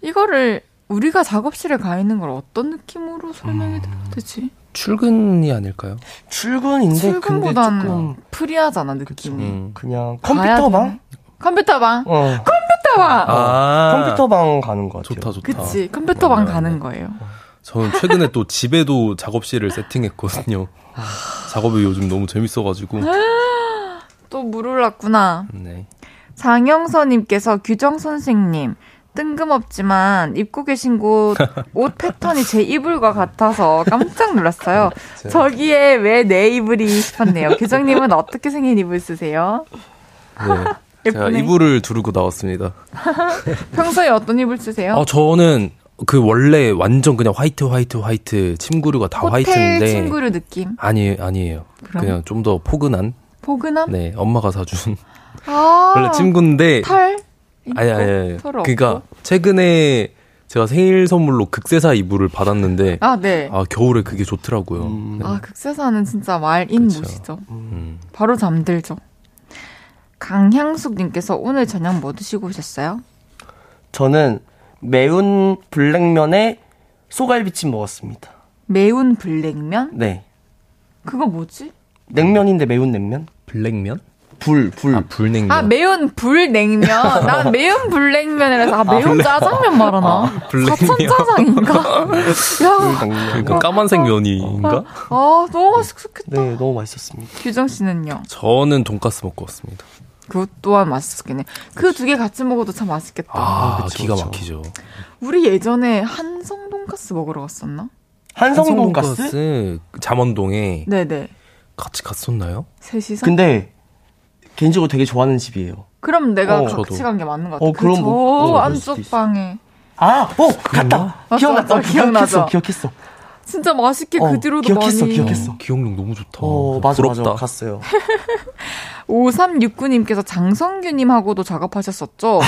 이거를 우리가 작업실에 가 있는 걸 어떤 느낌으로 설명해 드려야 되지? 출근이 아닐까요? 출근인데 출근보단 조금 프리하잖아 느낌이. 음. 그냥 컴퓨터방? 컴퓨터방. 어. 컴퓨터방. 아, 컴퓨터방 가는 것 같아요. 좋다 좋다. 그치. 컴퓨터방 맞네, 가는. 거예요. 저는 최근에 또 집에도 작업실을 세팅했거든요. 작업이 요즘 너무 재밌어가지고. 또물 올랐구나. 네. 장영서님께서 규정 선생님. 뜬금없지만 입고 계신 곳 옷 패턴이 제 이불과 같아서 깜짝 놀랐어요. 저기에 왜 내 이불이 싶었네요. 규정님은 어떻게 생긴 이불 쓰세요? 네. 제가 예쁘네. 이불을 두르고 나왔습니다. 평소에 어떤 이불 쓰세요? 아, 저는 그 원래 완전 그냥 화이트 화이트 화이트 침구류가 다 호텔 화이트인데 친구류 느낌. 아니 아니에요. 그럼? 그냥 좀 더 포근한 포근함? 네 엄마가 사준 아, 원래 침구인데 탈? 있고, 아니 아니 아니 털. 그러니까 최근에 제가 생일 선물로 극세사 이불을 받았는데 아, 아, 네. 겨울에 그게 좋더라고요. 음. 네. 아, 극세사는 진짜 말인. 못이죠. 음. 바로 잠들죠. 강향숙님께서 오늘 저녁 뭐 드시고 오셨어요? 저는 매운 블랙면에 소갈비찜 먹었습니다. 매운 블랙면? 네. 그거 뭐지? 냉면인데 매운 냉면? 블랙면? 불, 불. 아 불냉면. 아, 매운 불냉면. 난 매운 불냉면이라서, 아, 매운 짜장면 말하나? 불냉면. 사천 짜장인가? 야. 그러니까 까만색 면인가? 아, 너무 맛있겠다. 네, 너무 맛있었습니다. 규정 씨는요? 저는 돈가스 먹고 왔습니다. 그것 또한 맛있었겠네. 그 두 개 같이 먹어도 참 맛있겠다. 아, 그쵸, 기가 그쵸. 막히죠. 우리 예전에 한성 돈가스 먹으러 갔었나? 한성 돈가스? 돈가스 잠원동에 네네. 같이 갔었나요? 셋이서? 근데 개인적으로 되게 좋아하는 집이에요. 그럼 내가 어, 같이. 간 게 맞는 것 같아. 어, 그 그럼 저 뭐, 어, 안쪽. 방에. 아, 어, 갔다. 맞죠, 기억났다. 기억나죠? 기억했어, 기억했어. 진짜 맛있게 어, 그 뒤로도 기억했어, 많이. 기억했어. 어, 기억력 너무 좋다. 어, 맞아, 부럽다. 맞아. 갔어요. 5369님께서 장성규님하고도 작업하셨었죠?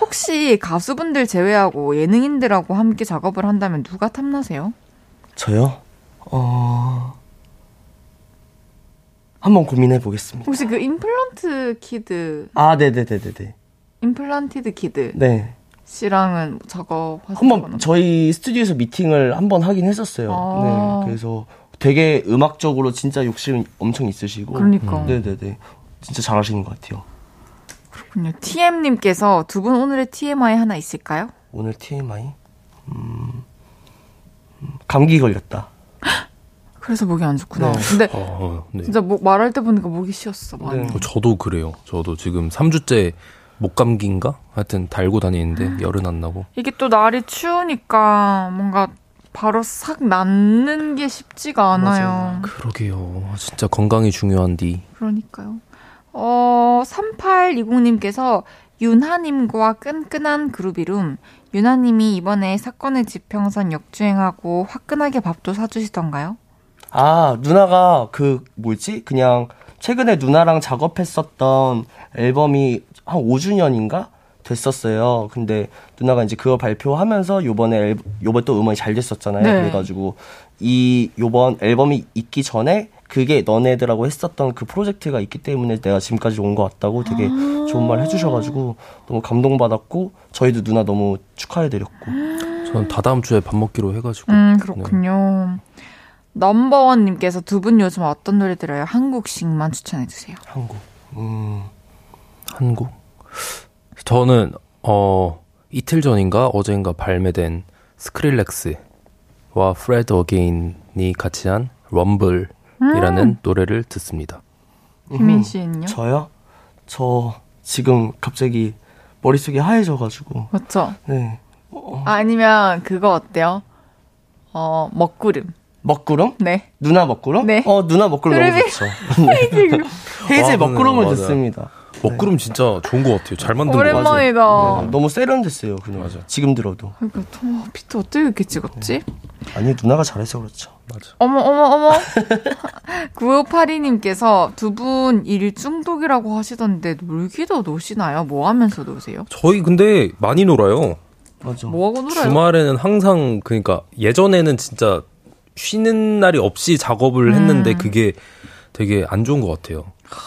혹시 가수분들 제외하고 예능인들하고 함께 작업을 한다면 누가 탐나세요? 저요? 어, 한번 고민해 보겠습니다. 혹시 그 임플란티드 키드, 아, 네네네네네. 임플란티드 키드 네. 씨랑은 작업하셨거나 한번 저희 스튜디오에서 미팅을 한 번 하긴 했었어요. 아. 네. 그래서 되게 음악적으로 진짜 욕심 엄청 있으시고. 그러니까. 네네네. 진짜 잘하시는 것 같아요. 그렇군요. TM님께서 두 분 오늘의 TMI 하나 있을까요? 오늘 TMI? 음, 음, 감기 걸렸다. 그래서 목이 안 좋구나. 네. 근데 어, 네. 진짜 목 말할 때 보니까 목이 쉬었어. 많이. 네. 어, 저도 그래요. 저도 지금 3주째 목감기인가? 하여튼 달고 다니는데 열은 안 나고. 이게 또 날이 추우니까 뭔가 바로 싹 낫는 게 쉽지가 않아요. 맞아요. 그러게요. 진짜 건강이 중요한디. 그러니까요. 어, 3820님께서 윤하님과 끈끈한 그룹 이름. 윤하님이 이번에 사건의 지평선 역주행하고 화끈하게 밥도 사주시던가요? 아, 누나가 그, 뭐지? 그냥, 최근에 누나랑 작업했었던 앨범이 한 5주년인가? 됐었어요. 근데 누나가 이제 그거 발표하면서 요번에 앨, 요번 또 음원이 잘 됐었잖아요. 네. 그래가지고 이 요번 앨범이 있기 전에 그게 너네들하고 했었던 그 프로젝트가 있기 때문에 내가 지금까지 온 것 같다고 되게 좋은 말 해주셔가지고 너무 감동받았고 저희도 누나 너무 축하해드렸고 저는 다다음 주에 밥 먹기로 해가지고. 음, 그렇군요. 넘버원님께서 두 분 요즘 어떤 노래 들어요? 한국식만 추천해주세요. 한국. 음, 한국? 저는, 어, 이틀 전인가 어젠가 발매된 스크릴렉스와 프레드 어게인이 같이 한 럼블이라는 노래를 듣습니다. 희민 씨는요? 저요? 저 지금 갑자기 머릿속이 하얘져가지고 맞죠? 네 아니면 그거 어때요? 어, 먹구름. 먹구름? 네. 누나 먹구름? 네. 어 누나 먹구름 너무 좋죠. 네. 헤이즐 아, 먹구름을 맞아요. 듣습니다. 먹구름 진짜 좋은 것 같아요. 잘 만든 것 같아요. 오랜만이다. 네, 너무 세련됐어요 그냥 맞아. 지금 들어도 그러니까 어, 피트 어떻게 이렇게 찍었지? 아니 누나가 잘해서 그렇죠. 맞아. 어머 어머 어머 9582님께서 두 분 일 중독이라고 하시던데 놀기도 노시나요? 뭐 하면서 노세요? 저희 근데 많이 놀아요. 맞아. 뭐 하고 놀아요? 주말에는 항상 그러니까 예전에는 진짜 쉬는 날이 없이 작업을 했는데 음. 그게 되게 안 좋은 것 같아요.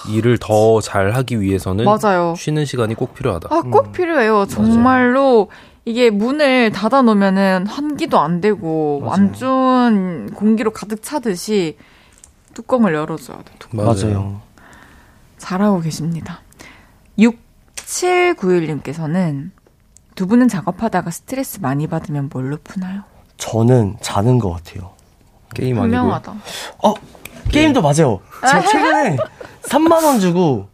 일을 더 잘하기 위해서는 맞아요. 쉬는 시간이 꼭 필요하다. 아, 꼭 필요해요. 정말로 이게 문을 닫아 놓으면은 환기도 안 되고 맞아요. 안 좋은 공기로 가득 차듯이 뚜껑을 열어줘야 돼. 맞아요. 잘하고 계십니다. 6791님께서는 두 분은 작업하다가 스트레스 많이 받으면 뭘로 푸나요? 저는 자는 것 같아요. 게임 아니고 분명하다. 어 게임도 맞아요. 제가 최근에 3만 원 주고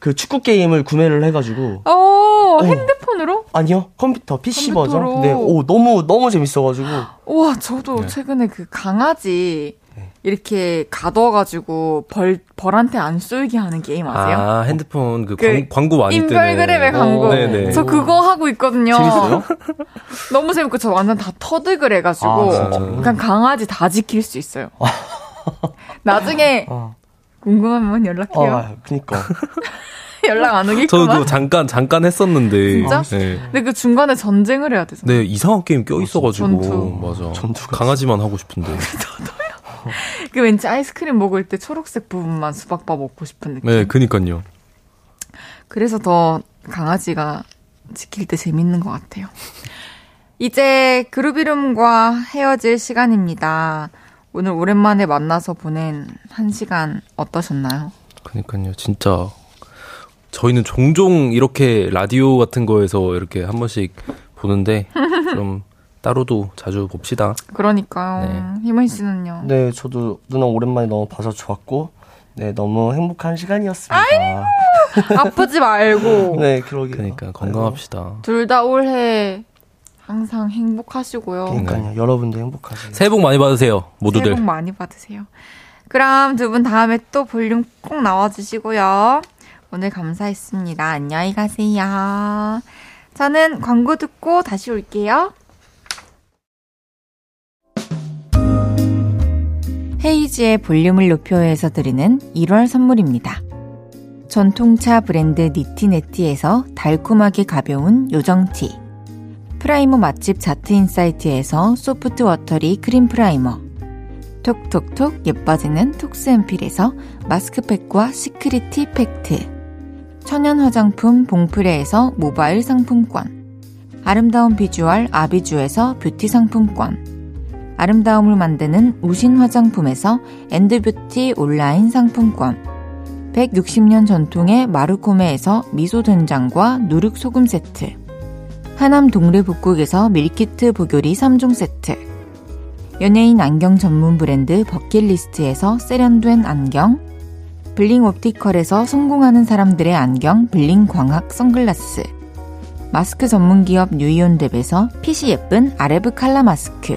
그 축구 게임을 구매를 해가지고 오, 핸드폰으로? 아니요 컴퓨터 PC 버전. 컴퓨터로. 근데 오 너무 너무 재밌어가지고 우와, 저도 최근에 그 강아지 이렇게 가둬가지고 벌, 벌한테 안 쏠게 하는 게임 아세요? 아 핸드폰 그, 그 광, 광고 많이 뜨는 인별그램의 광고. 어, 네네. 저 그거 하고 있거든요. 재밌어요? 너무 재밌고 저 완전 다 터득을 해가지고 아? 그냥 강아지 다 지킬 수 있어요. 나중에 어. 궁금하면 연락해요. 아 그니까 연락 안 저도 오겠구만. 그거 잠깐 잠깐 했었는데 진짜? 네. 근데 그 중간에 전쟁을 해야 되잖아. 네 이상한 게임 껴 있어 가지고 전투. 맞아 전투가 강아지만 하고 싶은데 그 왠지 아이스크림 먹을 때 초록색 부분만 수박바 먹고 싶은 느낌. 네 그니까요 그래서 더 강아지가 지킬 때 재밌는 것 같아요. 이제 그룹 이름과 헤어질 시간입니다. 오늘 오랜만에 만나서 보낸 한 시간 어떠셨나요? 그니까요 진짜 저희는 종종 이렇게 라디오 같은 거에서 이렇게 한 번씩 보는데 좀 따로도 자주 봅시다 그러니까요. 희문 씨는요? 네 저도 누나 오랜만에 너무 봐서 좋았고 네 너무 행복한 시간이었습니다. 아프지 말고. 네 그러게요. 그러니까 건강합시다 둘 다 올해 항상 행복하시고요. 그러니까요 여러분도 행복하세요. 새해 복 많이 받으세요 모두들 새해 복 많이 받으세요. 그럼 두 분 다음에 또 볼륨 꼭 나와주시고요. 오늘 감사했습니다. 안녕히 가세요. 저는 광고 듣고 다시 올게요. 헤이즈의 볼륨을 높여서 드리는 1월 선물입니다. 전통차 브랜드 니티네티에서 달콤하게 가벼운 요정티. 프라이머 맛집 자트인사이트에서 soft watery 크림 프라이머. 톡톡톡 예뻐지는 톡스앤필에서 마스크팩과 시크릿티 팩트. 천연 화장품 봉프레에서 모바일 상품권. 아름다운 비주얼 아비주에서 뷰티 상품권. 아름다움을 만드는 우신 화장품에서 엔드뷰티 온라인 상품권. 160년 전통의 마르코메에서 미소된장과 누룩소금 세트. 하남 동래복국에서 밀키트 복요리 3종 세트. 연예인 안경 전문 브랜드 버킷리스트에서 세련된 안경. 블링 옵티컬에서 성공하는 사람들의 안경 블링 광학 선글라스. 마스크 전문 기업 뉴이온랩에서 핏이 예쁜 아레브 칼라 마스크.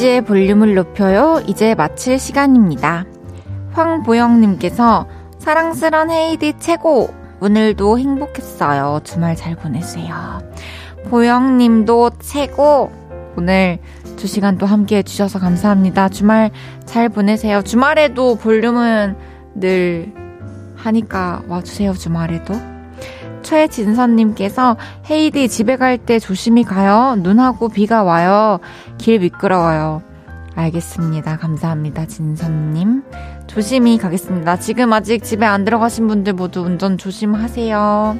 헤이지의 볼륨을 높여요. 이제 마칠 시간입니다. 황보영님께서 사랑스런 헤이디 최고! 오늘도 행복했어요. 주말 잘 보내세요. 보영님도 최고! 오늘 두 시간 또 함께 해주셔서 감사합니다. 주말 잘 보내세요. 주말에도 볼륨은 늘 하니까 와주세요. 주말에도. 최진선님께서 헤이디 집에 갈 때 조심히 가요. 눈하고 비가 와요. 길 미끄러워요. 알겠습니다. 감사합니다. 진선님. 조심히 가겠습니다. 지금 아직 집에 안 들어가신 분들 모두 운전 조심하세요.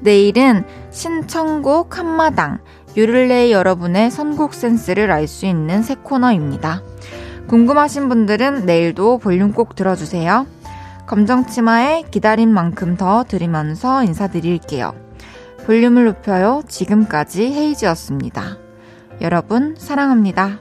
내일은 신청곡 한마당. 유를레이 여러분의 선곡 센스를 알 수 있는 새 코너입니다. 궁금하신 분들은 내일도 볼륨 꼭 들어주세요. 검정치마에 기다린 만큼 더 드리면서 인사드릴게요. 볼륨을 높여요. 지금까지 헤이즈였습니다. 여러분, 사랑합니다.